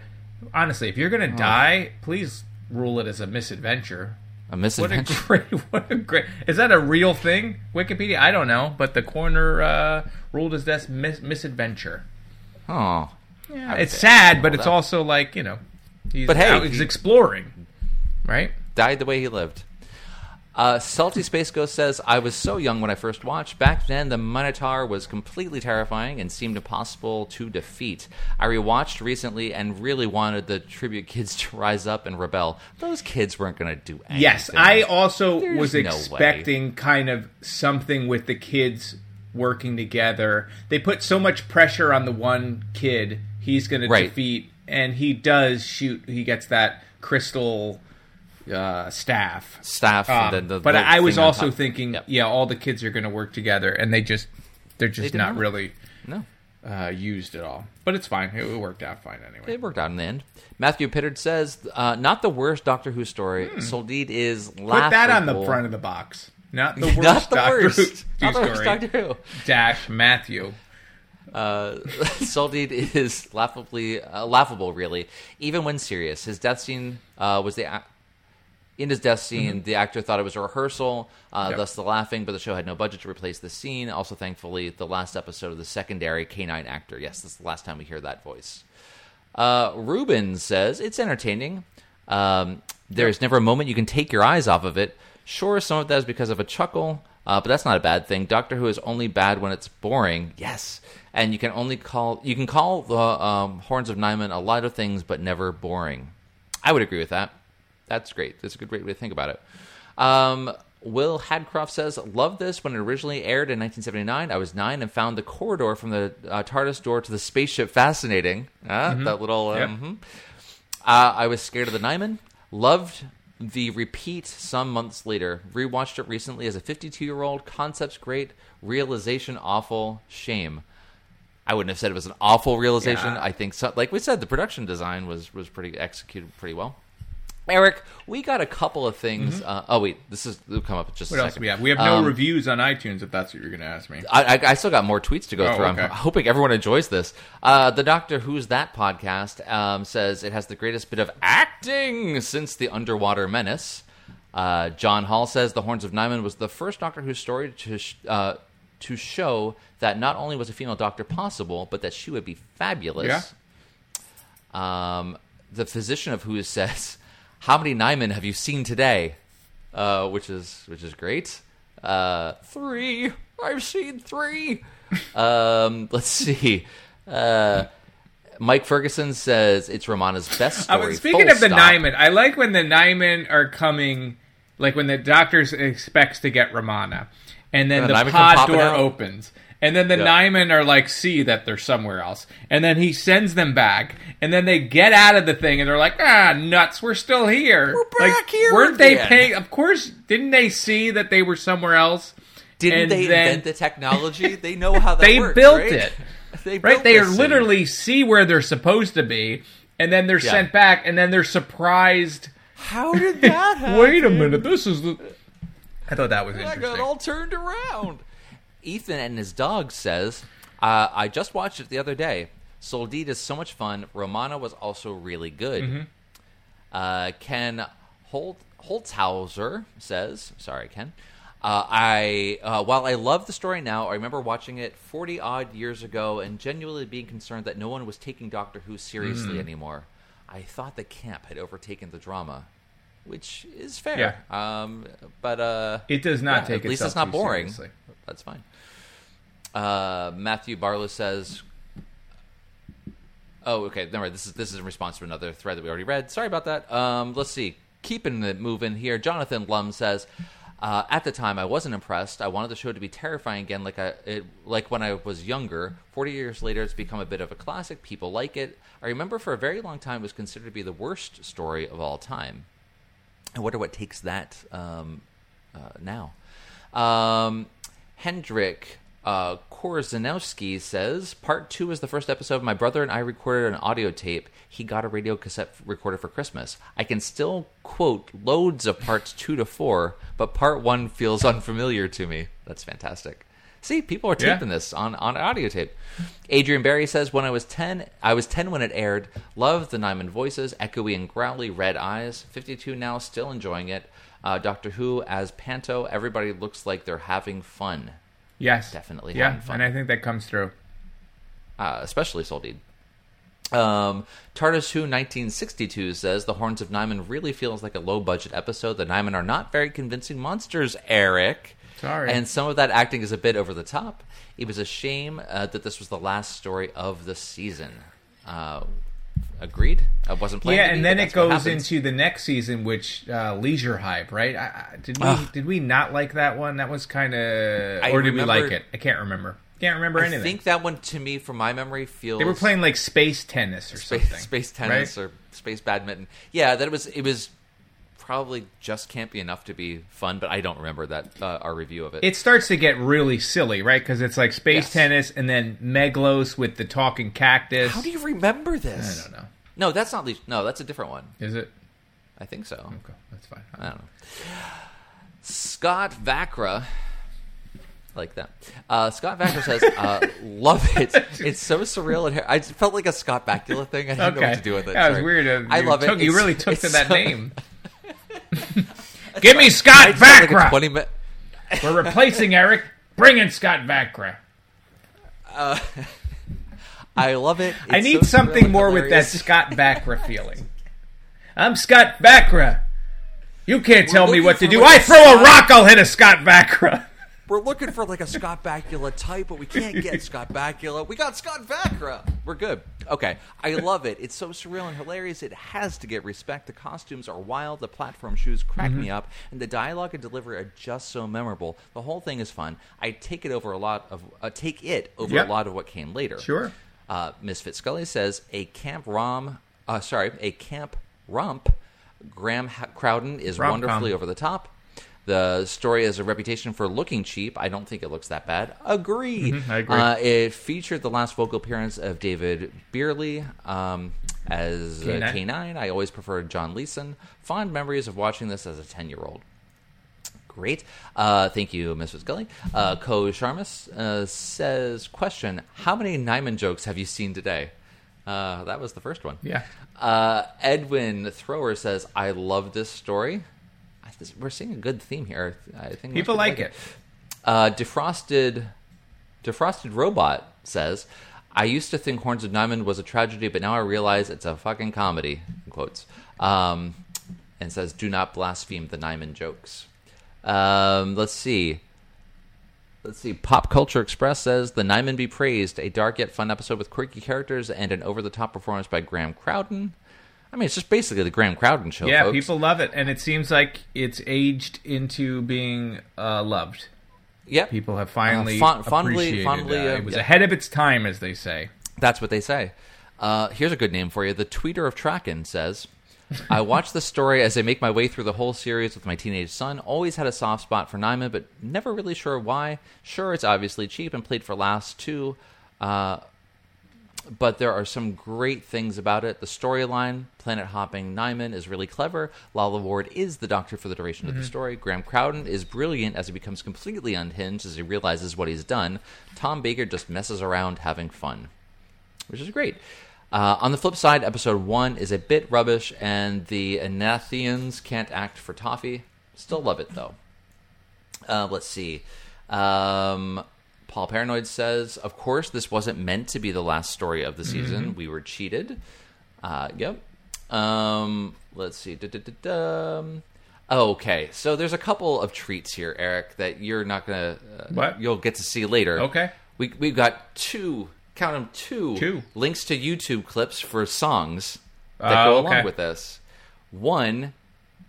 Honestly, if you're Oh. gonna die, please rule it as a misadventure. A What a great! What a great! Is that a real thing? Wikipedia? I don't know, but the coroner uh, ruled his death mis- misadventure. Oh, Yeah, it's sad, but it's that- also like you know, he's But hey, out- he's he- exploring, right? died the way he lived. Uh, Salty Space Ghost says, I was so young when I first watched. Back then, the Minotaur was completely terrifying and seemed impossible to defeat. I rewatched recently and really wanted the tribute kids to rise up and rebel. Those kids weren't going to do anything. Yes, I also There's was no way. expecting kind of something with the kids working together. They put so much pressure on the one kid he's going to defeat, and he does shoot. He gets that crystal uh, staff. Staff, Um, the, the but I was also thinking, Yep. yeah, all the kids are going to work together, and they just they're just did not not. really no. uh, used at all. But it's fine. It worked out fine anyway. It worked out in the end. Matthew Pittard says, uh, "Not the worst Doctor Who story. Soldeed is Put that on the front of the box. Not the worst. Not the Doctor worst. Who Not the worst story. Doctor Who. Dash Matthew. Uh, Soldeed is laughably uh, laughable, really, even when serious. His death scene uh, was the a- in his death scene. The actor thought it was a rehearsal, uh, Mm-hmm. Yep. thus the laughing. But the show had no budget to replace the scene. Also, thankfully, the last episode of the secondary K9 actor. Yes, this is the last time we hear that voice. Uh, Ruben says it's entertaining. Um, there's never a moment you can take your eyes off of it. Sure, some of that is because of a chuckle, uh, but that's not a bad thing. Doctor Who is only bad when it's boring. Yes, and you can only call you can call the um, Horns of Nimon a lot of things, but never boring. I would agree with that. That's great. That's a good way to think about it. Um, Will Hadcroft says, "Love this when it originally aired in 1979. I was nine and found the corridor from the uh, TARDIS door to the spaceship fascinating. Ah, That little. Yep. Um, mhm. Uh, I was scared of the Nimon. Loved the repeat some months later. Rewatched it recently as a 52 year old. Concept's great. Realization awful. Shame. I wouldn't have said it was an awful realization. Yeah. I think, so, like we said, the production design was was pretty executed pretty well. Eric, we got a couple of things. Uh, oh wait, this is will come up in just Mm-hmm. What a else second. we have? We have no Um, reviews on iTunes. If that's what you're going to ask me. I, I, I still got more tweets to go Oh, through. okay. I'm hoping everyone enjoys this. Uh, the Doctor Who's That podcast um, says it has the greatest bit of acting since The Underwater Menace. Uh, John Hall says The Horns of Nimon was the first Doctor Who story to, sh- uh, to show that not only was a female doctor possible, but that she would be fabulous. Um, the physician of Who says, "How many Nimon have you seen today?" Uh, which is which is great. Uh, three. I've seen three. um, let's see. Uh, Mike Ferguson says it's Romana's best I story. was speaking of the stop. Nimon. I like when the Nimon are coming, like when the doctor expects to get Romana, and then And the, the pod door out. opens, and then the Yeah. Nimon are like see that they're somewhere else, and then he sends them back, and then they get out of the thing, and they're like, ah, nuts, we're still here. We're like, back here Weren't they paying? Of course, didn't they see that they were somewhere else? Didn't And they then- invent the technology? They know how that They works. built right? it. They Right? They are literally see where they're supposed to be, and then they're Yeah. sent back, and then they're surprised. How did that happen? Wait a minute, this is the. I thought that was interesting. I got all turned around. Ethan and his dog says, uh, "I just watched it the other day. Soldeed is so much fun. Romana was also really good." Mm-hmm. Uh, Ken Holt, Holtzhauser says, "Sorry, Ken." Uh, I uh, while I love the story now, I remember watching it forty odd years ago and genuinely being concerned that no one was taking Doctor Who seriously Mm. anymore. I thought the camp had overtaken the drama, which is fair. Um, but uh, It does not yeah, take At least it's not boring. seriously. That's fine. Uh, Matthew Barlow says. Oh, okay. Never mind. This is this is in response to another thread that we already read. Sorry about that. Um, let's see. Keeping it moving here. Jonathan Lum says, uh, "At the time, I wasn't impressed. I wanted the show to be terrifying again, like I it, like when I was younger. Forty years later, it's become a bit of a classic. People like it. I remember for a very long time it was considered to be the worst story of all time. I wonder what takes that um, uh, now. Um, Hendrik uh, Korzanowski says Part two is the first episode. My brother and I recorded an audio tape. He got a radio cassette recorder for Christmas. I can still quote loads of parts two to four, but part one feels unfamiliar to me. That's fantastic. See, people are Yeah. taping this on, on audio tape. Adrian Barry says, When I was 10, I was 10 when it aired. Loved the Nimon voices, echoey and growly, red eyes. 52 now, still enjoying it. Uh, Doctor Who as Panto, everybody looks like they're having fun, Yes, Definitely Yeah, having fun. and I think that comes through. uh, especially Soldeed. Um, TARDIS Who 1962 says the Horns of Nimon really feels like a low budget episode. The Nimon are not very convincing monsters, Eric. Sorry. And some of that acting is a bit over the top. It was a shame uh, that this was the last story of the season. Uh, agreed. I wasn't playing. Yeah, and then it goes into the next season, which uh, Leisure Hive, right? I, I, did we Ugh. did we not like that one? That was kind of, I or did we like it? I can't remember. Can't remember I anything. think that one, to me, from my memory, feels they were playing like space tennis or space, something. space tennis right? or space badminton. Yeah, that it was. It was probably just can't be enough to be fun. But I don't remember that uh, our review of it. It starts to get really silly, right? Because it's like space Yes. tennis and then Meglos with the talking cactus. How do you remember this? I don't know. No, that's not. Le- no, that's a different one. Is it? I think so. Okay, that's fine. I don't know. Scott Vacra Like that. Uh, Scott Vakra says, uh, "Love it. It's so surreal and I felt like a Scott Bakula thing. I didn't know what to do with it. That was weird. Uh, I love took- it. You really took to that so- name. Give me Scott felt like minute. We're replacing Eric. Bring in Scott Vakra. I love it. I need so something more with that. Scott Bakra feeling. I'm Scott Bakra. You can't tell me what to do. like I throw a rock, I'll hit a Scott Bakra. We're looking for like a Scott Bakula type, but we can't get Scott Bakula. We got Scott Vakra. We're good. Okay. I love it. It's so surreal and hilarious. It has to get respect. The costumes are wild. The platform shoes crack Mm-hmm. me up. And the dialogue and delivery are just so memorable. The whole thing is fun. I take it over a lot of, uh, take it over Yep. a lot of what came later. Sure. Uh, Misfit Scully says a camp rom, uh, sorry, a camp rump. Graham ha- Crowden is Rom-com. wonderfully over the top. The story has a reputation for looking cheap. I don't think it looks that bad. Agree. Mhm, I agree. Uh, it featured the last vocal appearance of David Brierley um, as uh, K9. K9. I always preferred John Leeson. Fond memories of watching this as a 10 year old. Great. Uh, thank you, Mrs. Gully. Uh, Ko Sharmas uh, says, question, how many Nimon jokes have you seen today? Uh, that was the first one. Yeah. Uh, Edwin Thrower says, I love this story. I th- we're seeing a good theme here. I think People like it. Uh, defrosted, defrosted robot says, "I used to think Horns of Nimon was a tragedy, but now I realize it's a fucking comedy." In quotes, um, and says, "Do not blaspheme the Nimon jokes." Um, let's see. Let's see. Pop Culture Express says the Nimon be praised, a dark yet fun episode with quirky characters and an over-the-top performance by Graham Crowden. I mean, it's just basically the Graham Crowden show. Yeah, folks. people love it, and it seems like it's aged into being uh, loved. Yep. People have finally Uh, fond- fondly- fondly, uh, uh, it was yeah. ahead of its time, as they say. That's what they say. Uh, here's a good name for you. The Tweeter of Traken says, I watch the story as I make my way through the whole series with my teenage son. Always had a soft spot for Nimon, but never really sure why. Sure, it's obviously cheap and played for laughs too. But there are some great things about it. The storyline, planet hopping Nimon is really clever. Lalla Ward is the doctor for the duration of the story. Graham Crowden is brilliant as he becomes completely unhinged as he realizes what he's done. Tom Baker just messes around having fun, which is great. Uh, on the flip side, episode one is a bit rubbish, and the Anethans can't act for toffee. Still love it though. Uh, let's see. Um, Paul Paranoid says, "Of course, this wasn't meant to be the last story of the season. We were cheated." Uh, yep. Um, let's see. Da-da-da-dum. Okay, so there's a couple of treats here, Eric, that you're not gonna. Uh, What? You'll get to see later. Okay. We we've got two. Count them two. Two. links to YouTube clips for songs that Ah, go okay. along with this. One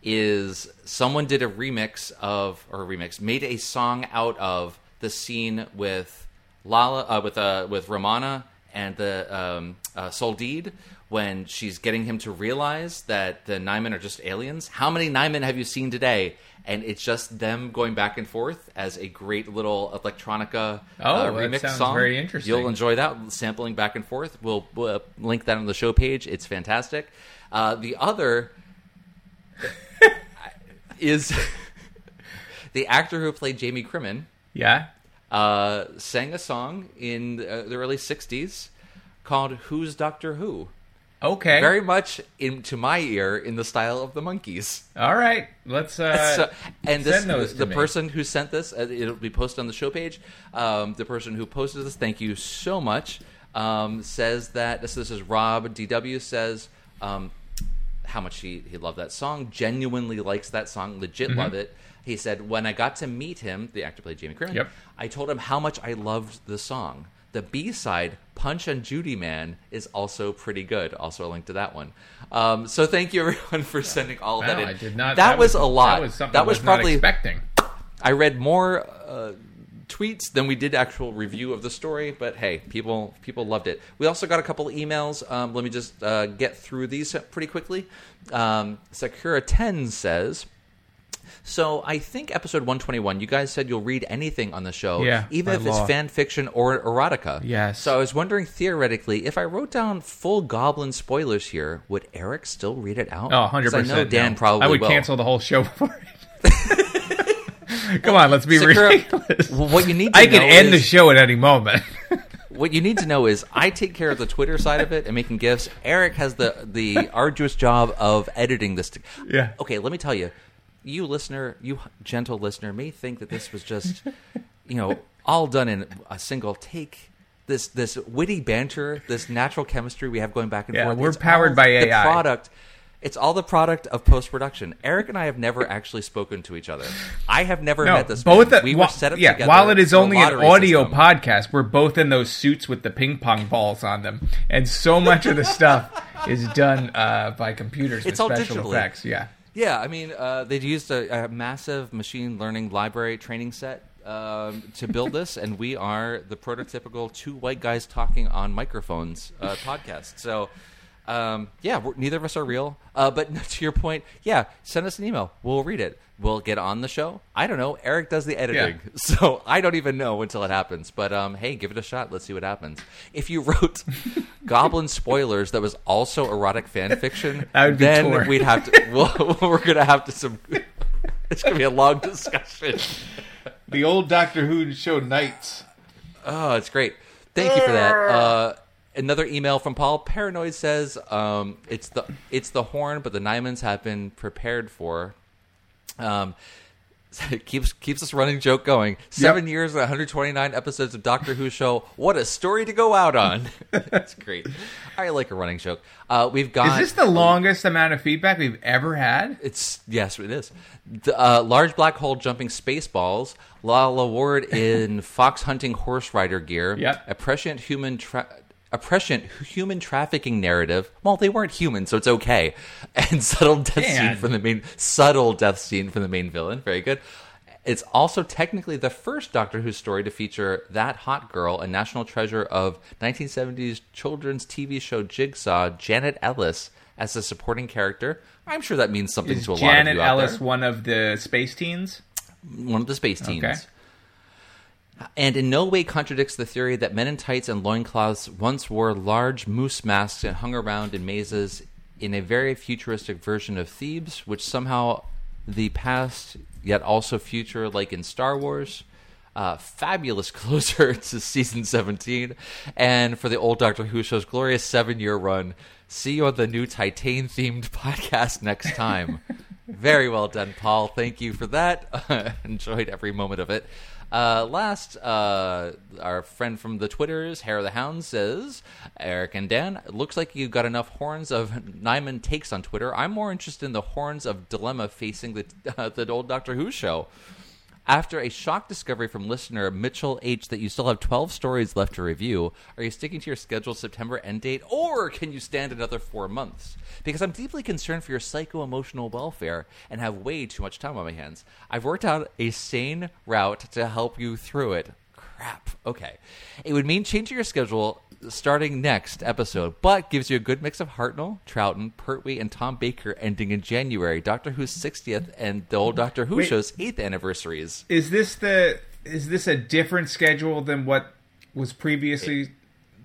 is someone did a remix of or a remix made a song out of the scene with Lalla uh, with uh, with Romana and the um, uh, Soldeed when she's getting him to realize that the Nimon are just aliens. How many Nimon have you seen today? And it's just them going back and forth as a great little electronica Oh, uh, that remix sounds song. very interesting. You'll enjoy that sampling back and forth. We'll, we'll uh, link that on the show page. It's fantastic. Uh, the other is the actor who played Jamie McCrimmon Yeah. uh, sang a song in uh, the early '60s called "Who's Doctor Who." Okay. Very much into my ear in the style of the Monkees. All right. Let's. Uh, so, and this, those to the person who sent this, uh, it'll be posted on the show page. Um, the person who posted this, thank you so much, um, says that this, this is Rob DW says um, how much he, he loved that song, genuinely likes that song, legit Mm-hmm. love it. He said, when I got to meet him, the actor played Jamie McCrimmon, Yep. I told him how much I loved the song. The B side, Punch and Judy Man, is also pretty good. Also, a link to that one. Um, so, thank you everyone for sending all of that in. I did not. That, was, a lot. That was something That I was was probably expecting. I read more uh, tweets than we did actual review of the story. But hey, people people loved it. We also got a couple emails. Um, let me just uh, get through these pretty quickly. Um, Sakura Ten says. So I think episode 121, you guys said you'll read anything on the show, Yeah, even if it's fan fiction or erotica. Yes. So I was wondering theoretically, if I wrote down full Goblin spoilers here, would Eric still read it out? Oh, 'Cause 100%. I know Dan no. probably I would will. cancel the whole show for it. Come on, let's be Sakura, ridiculous. what you need to I can end the show at any moment. What you need to know is I take care of the Twitter side of it and making gifts. Eric has the the arduous job of editing this. Yeah. Okay, let me tell you, you listener, you gentle listener, may think that this was just, you know, all done in a single take. This this witty banter, this natural chemistry we have going back and Yeah, forth. we're powered by the AI. product. It's all the product of post production. Eric and I have never actually spoken to each other. I have never no, met this both. man. we were set up yeah, together. while it is only an audio system. podcast, we're both in those suits with the ping pong balls on them, and so much of the stuff is done uh, by computers It's with all special digitally. effects. Yeah. Yeah, I mean, uh, they'd used a, a massive machine learning library training set um, to build this, and we are the prototypical two white guys talking on microphones uh, podcast. So, um, yeah, neither of us are real. Uh, but to your point, yeah, send us an email. We'll read it. We'll get on the show. I don't know. Eric does the editing, Yeah. so I don't even know until it happens. But um, hey, give it a shot. Let's see what happens. If you wrote Goblin spoilers that was also erotic fan fiction, That would be then torn. we'd have to. Well, we're gonna have to some. It's gonna be a long discussion. The old Doctor Who show Nights. Oh, it's great. Thank you for that. Uh, another email from Paul. Paranoid says um, it's the it's the horn, but the Nimons have been prepared for. Um, it keeps keeps this running joke going. Seven years and 129 episodes of Doctor Who show. What a story to go out on. That's great. I like a running joke. Uh, we've got. Is this the longest amount of feedback we've ever had? It's yes, it is. The, uh, large black hole jumping space balls. Lalla Ward in fox hunting horse rider gear. Yep. A prescient human. Tra- a prescient human trafficking narrative. Well, they weren't human, so it's okay. And subtle death scene Dan. from the main subtle death scene from the main villain. Very good. It's also technically the first Doctor Who story to feature that hot girl, a national treasure of 1970s children's TV show Jigsaw, Janet Ellis, as a supporting character. I'm sure that means something Is to a lot of you out Ellis there. one of the space teens? one of the space teens. Okay. And in no way contradicts the theory that men in tights and loincloths once wore large moose masks and hung around in mazes in a very futuristic version of Thebes, which somehow the past yet also future, like in Star Wars. Uh, fabulous closer to season 17. And for the old Doctor Who show's glorious seven year run, see you on the new Titan themed podcast next time. Very well done, Paul. Thank you for that. Enjoyed every moment of it. Uh, last, uh, our friend from the Twitters, Hair of the Hound, says, Eric and Dan, looks like you've got enough horns of Nimon takes on Twitter. I'm more interested in the horns of Dilemma facing the, uh, the old Doctor Who show. After a shock discovery from listener Mitchell H that you still have 12 stories left to review, are you sticking to your scheduled September end date, or can you stand another four months? Because I'm deeply concerned for your psycho emotional welfare and have way too much time on my hands. I've worked out a sane route to help you through it. Crap. Okay. It would mean changing your schedule starting next episode, but gives you a good mix of Hartnell, Troughton, Pertwee, and Tom Baker ending in January, Doctor Who's 60th and the old Doctor Who Wait. show's 8th anniversaries. Is this the is this a different schedule than what was previously?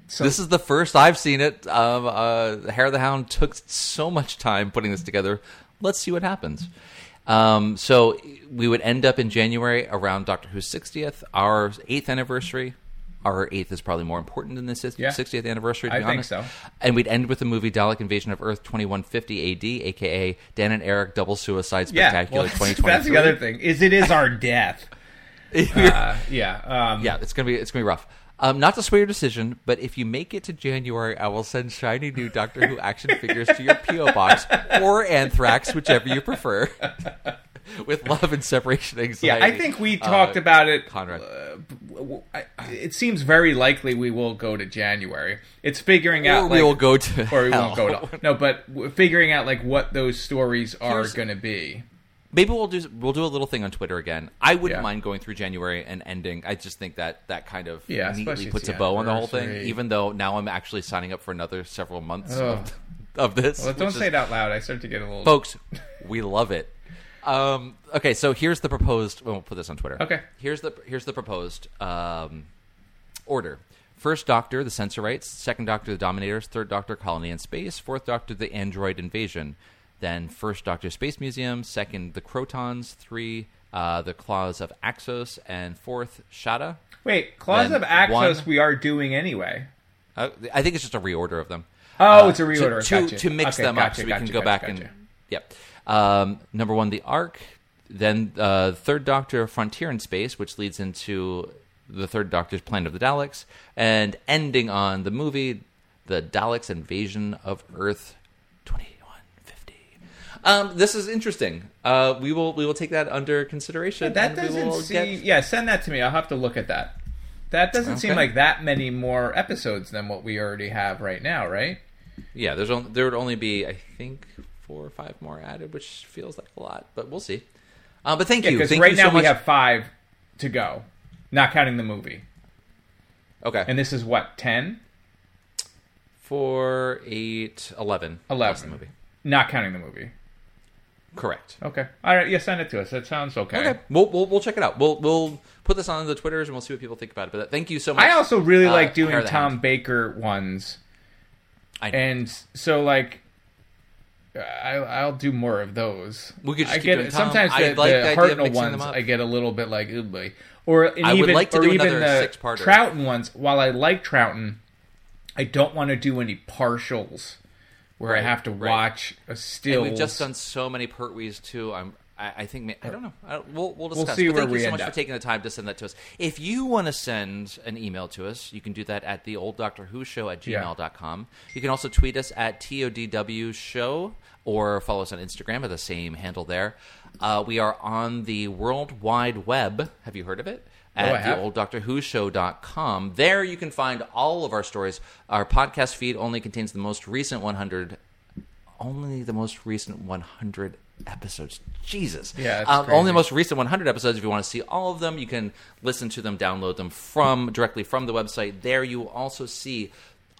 So This is the first I've seen it. Um, uh, Hair of the Hound took so much time putting this together. Let's see what happens. Um, so we would end up in January around Doctor Who's 60th, our 8th anniversary. Our 8th is probably more important than the sis- Yeah. 60th anniversary, to I be think honest. so. And we'd end with the movie Dalek Invasion of Earth 2150 AD, aka Dan and Eric Double Suicide yeah, Spectacular well, that's the other thing. Is it is our death? uh, yeah, um, Yeah, it's gonna be it's gonna be rough. Um, not to sway your decision, but if you make it to January, I will send shiny new Doctor Who action figures to your PO box or Anthrax, whichever you prefer. With love and separation anxiety. Yeah. I think we Uh, talked about it. Conrad. uh, it seems very likely we will go to January. It's figuring Or out. we like- will go to or we hell. won't go to. No, but figuring out like what those stories are going to be. maybe we'll do we'll do a little thing on Twitter again. I wouldn't Yeah. mind going through January and ending. I just think that that kind of Yeah, neatly puts a bow on the whole thing. Even though now I'm actually signing up for another several months of, of this. Well, don't which say it out loud. I start to get a little. folks. We love it. Um, okay, so here's the proposed. Well, put this on Twitter. Okay. Here's the here's the proposed um, order. First Doctor, the Sensorites. Second Doctor, the Dominators. Third Doctor, Colony in Space. Fourth Doctor, the Android Invasion. Then First Doctor, Space Museum. Second, the Crotons. Three, uh, the Claws of Axos. And fourth, Shada. Wait, Claws Then of Axos one- we are doing anyway. Uh, I think it's just a reorder of them. Oh, Uh, it's a reorder. to, to, Gotcha. to mix Okay, them up gotcha, so we gotcha, can go back and yep. Um, number one, the Ark. Then uh, third Doctor, Frontier in Space, which leads into the third Doctor's Planet of the Daleks, and ending on the movie, the Daleks Invasion of Earth, twenty one fifty. Um, this is interesting. Uh, we will we will take that under consideration. That and we doesn't will seem. get- Yeah, send that to me. I'll have to look at that. That doesn't seem like that many more episodes than what we already have right now, right? Yeah, there's only, there would only be I think four or five more added, which feels like a lot, but we'll see. Uh, but thank you. because right you now so we have five to go, not counting the movie. okay, And this is what ten? four, eight, eleven. Eleven. Movie. Not counting the movie. Correct. Okay. All right. Yeah, send it to us. That sounds okay. Okay, we'll, we'll we'll check it out. We'll we'll put this on the twitters and we'll see what people think about it. But thank you so much. I also really uh, like doing Hair of the Tom Baker ones, I know. and so like. I, I'll do more of those. We could just I keep get Tom. sometimes I the, like the the idea of Hartnell mixing them ones. up. I get a little bit like, ooh boy. Or and I would even like to or do even another the six-parter. Troughton ones. While I like Troughton, I don't want to do any partials where I have to watch a still. And we've just done so many Pertwees too. I'm. I, I think I don't know. I, we'll we'll discuss. see but where thank we you so much up. for taking the time to send that to us. If you want to send an email to us, you can do that at the old Doctor Who show at Yeah. gmail.com. You can also tweet us at TODW show or follow us on Instagram at the same handle there. Uh, we are on the World Wide Web. Have you heard of it? Oh, At have. the old Doctor Who show.com. There you can find all of our stories. Our podcast feed only contains the most recent 100 only the most recent 100 episodes. Jesus. Yeah, it's um, only the most recent 100 episodes. If you want to see all of them, you can listen to them, download them from directly from the website. There, you will also see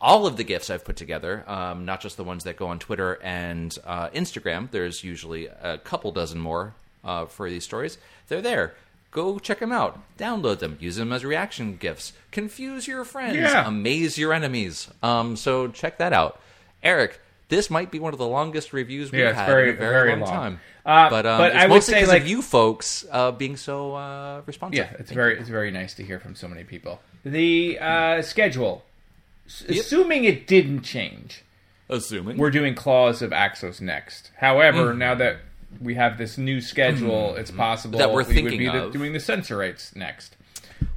all of the gifts I've put together, um, not just the ones that go on Twitter and uh, Instagram. There's usually a couple dozen more uh, for these stories. They're there. Go check them out. Download them. Use them as reaction gifts. Confuse your friends. Yeah. Amaze your enemies. Um, so check that out. Eric, this might be one of the longest reviews we've Yeah, it's had very- in a very, very long, long. time. Uh, but um, but it's I would mostly say, because like- of you folks uh, being so uh, responsive. Yeah, it's very it's very nice to hear from so many people. The uh, schedule, S- assuming it didn't change, assuming we're doing Claws of Axos next. However, Mm. now that we have this new schedule, it's possible That we're we would thinking be the- of. doing the Sensorites next.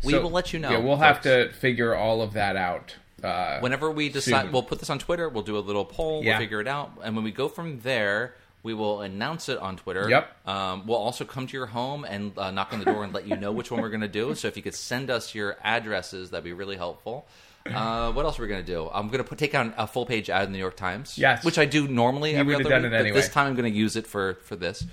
We will let you know, Yeah, we'll have to figure all of that out. Uh, Whenever we decide, soon. we'll put this on Twitter. We'll do a little poll. Yeah. We'll figure it out, and when we go from there, we will announce it on Twitter. Yep. Um, we'll also come to your home and uh, knock on the door and let you know which one we're going to do. So if you could send us your addresses, that'd be really helpful. Uh, what else are we going to do? I'm going to put, take out a full page ad in the New York Times. Yes. which I do normally every would've other done week, it anyway. this time I'm going to use it for for this.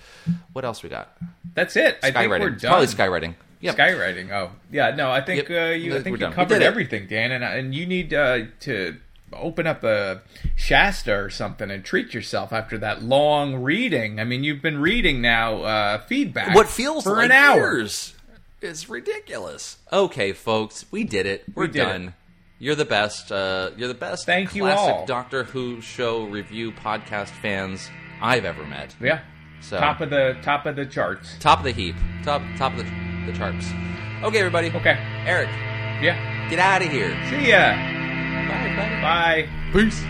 What else we got? that's it. I think we're Skywriting. done. Probably skywriting. Yep. Skywriting. Oh, yeah. No, I think Yep. uh, you. I think you covered everything, Dan, and and you need uh, to open up a Shasta or something and treat yourself after that long reading. I mean, you've been reading now uh, feedback. what feels for like an hour. years. It's ridiculous. Okay, folks, we did it. We're We did done. You're the best. Uh, you're the best. Thank you all. Doctor Who show review podcast fans I've ever met. Yeah. So Top of the top of the charts. top of the heap, top top of the, the charts. Okay, everybody. Okay. Eric, Yeah. get out of here. See ya. Bye. Bye. Bye. Peace.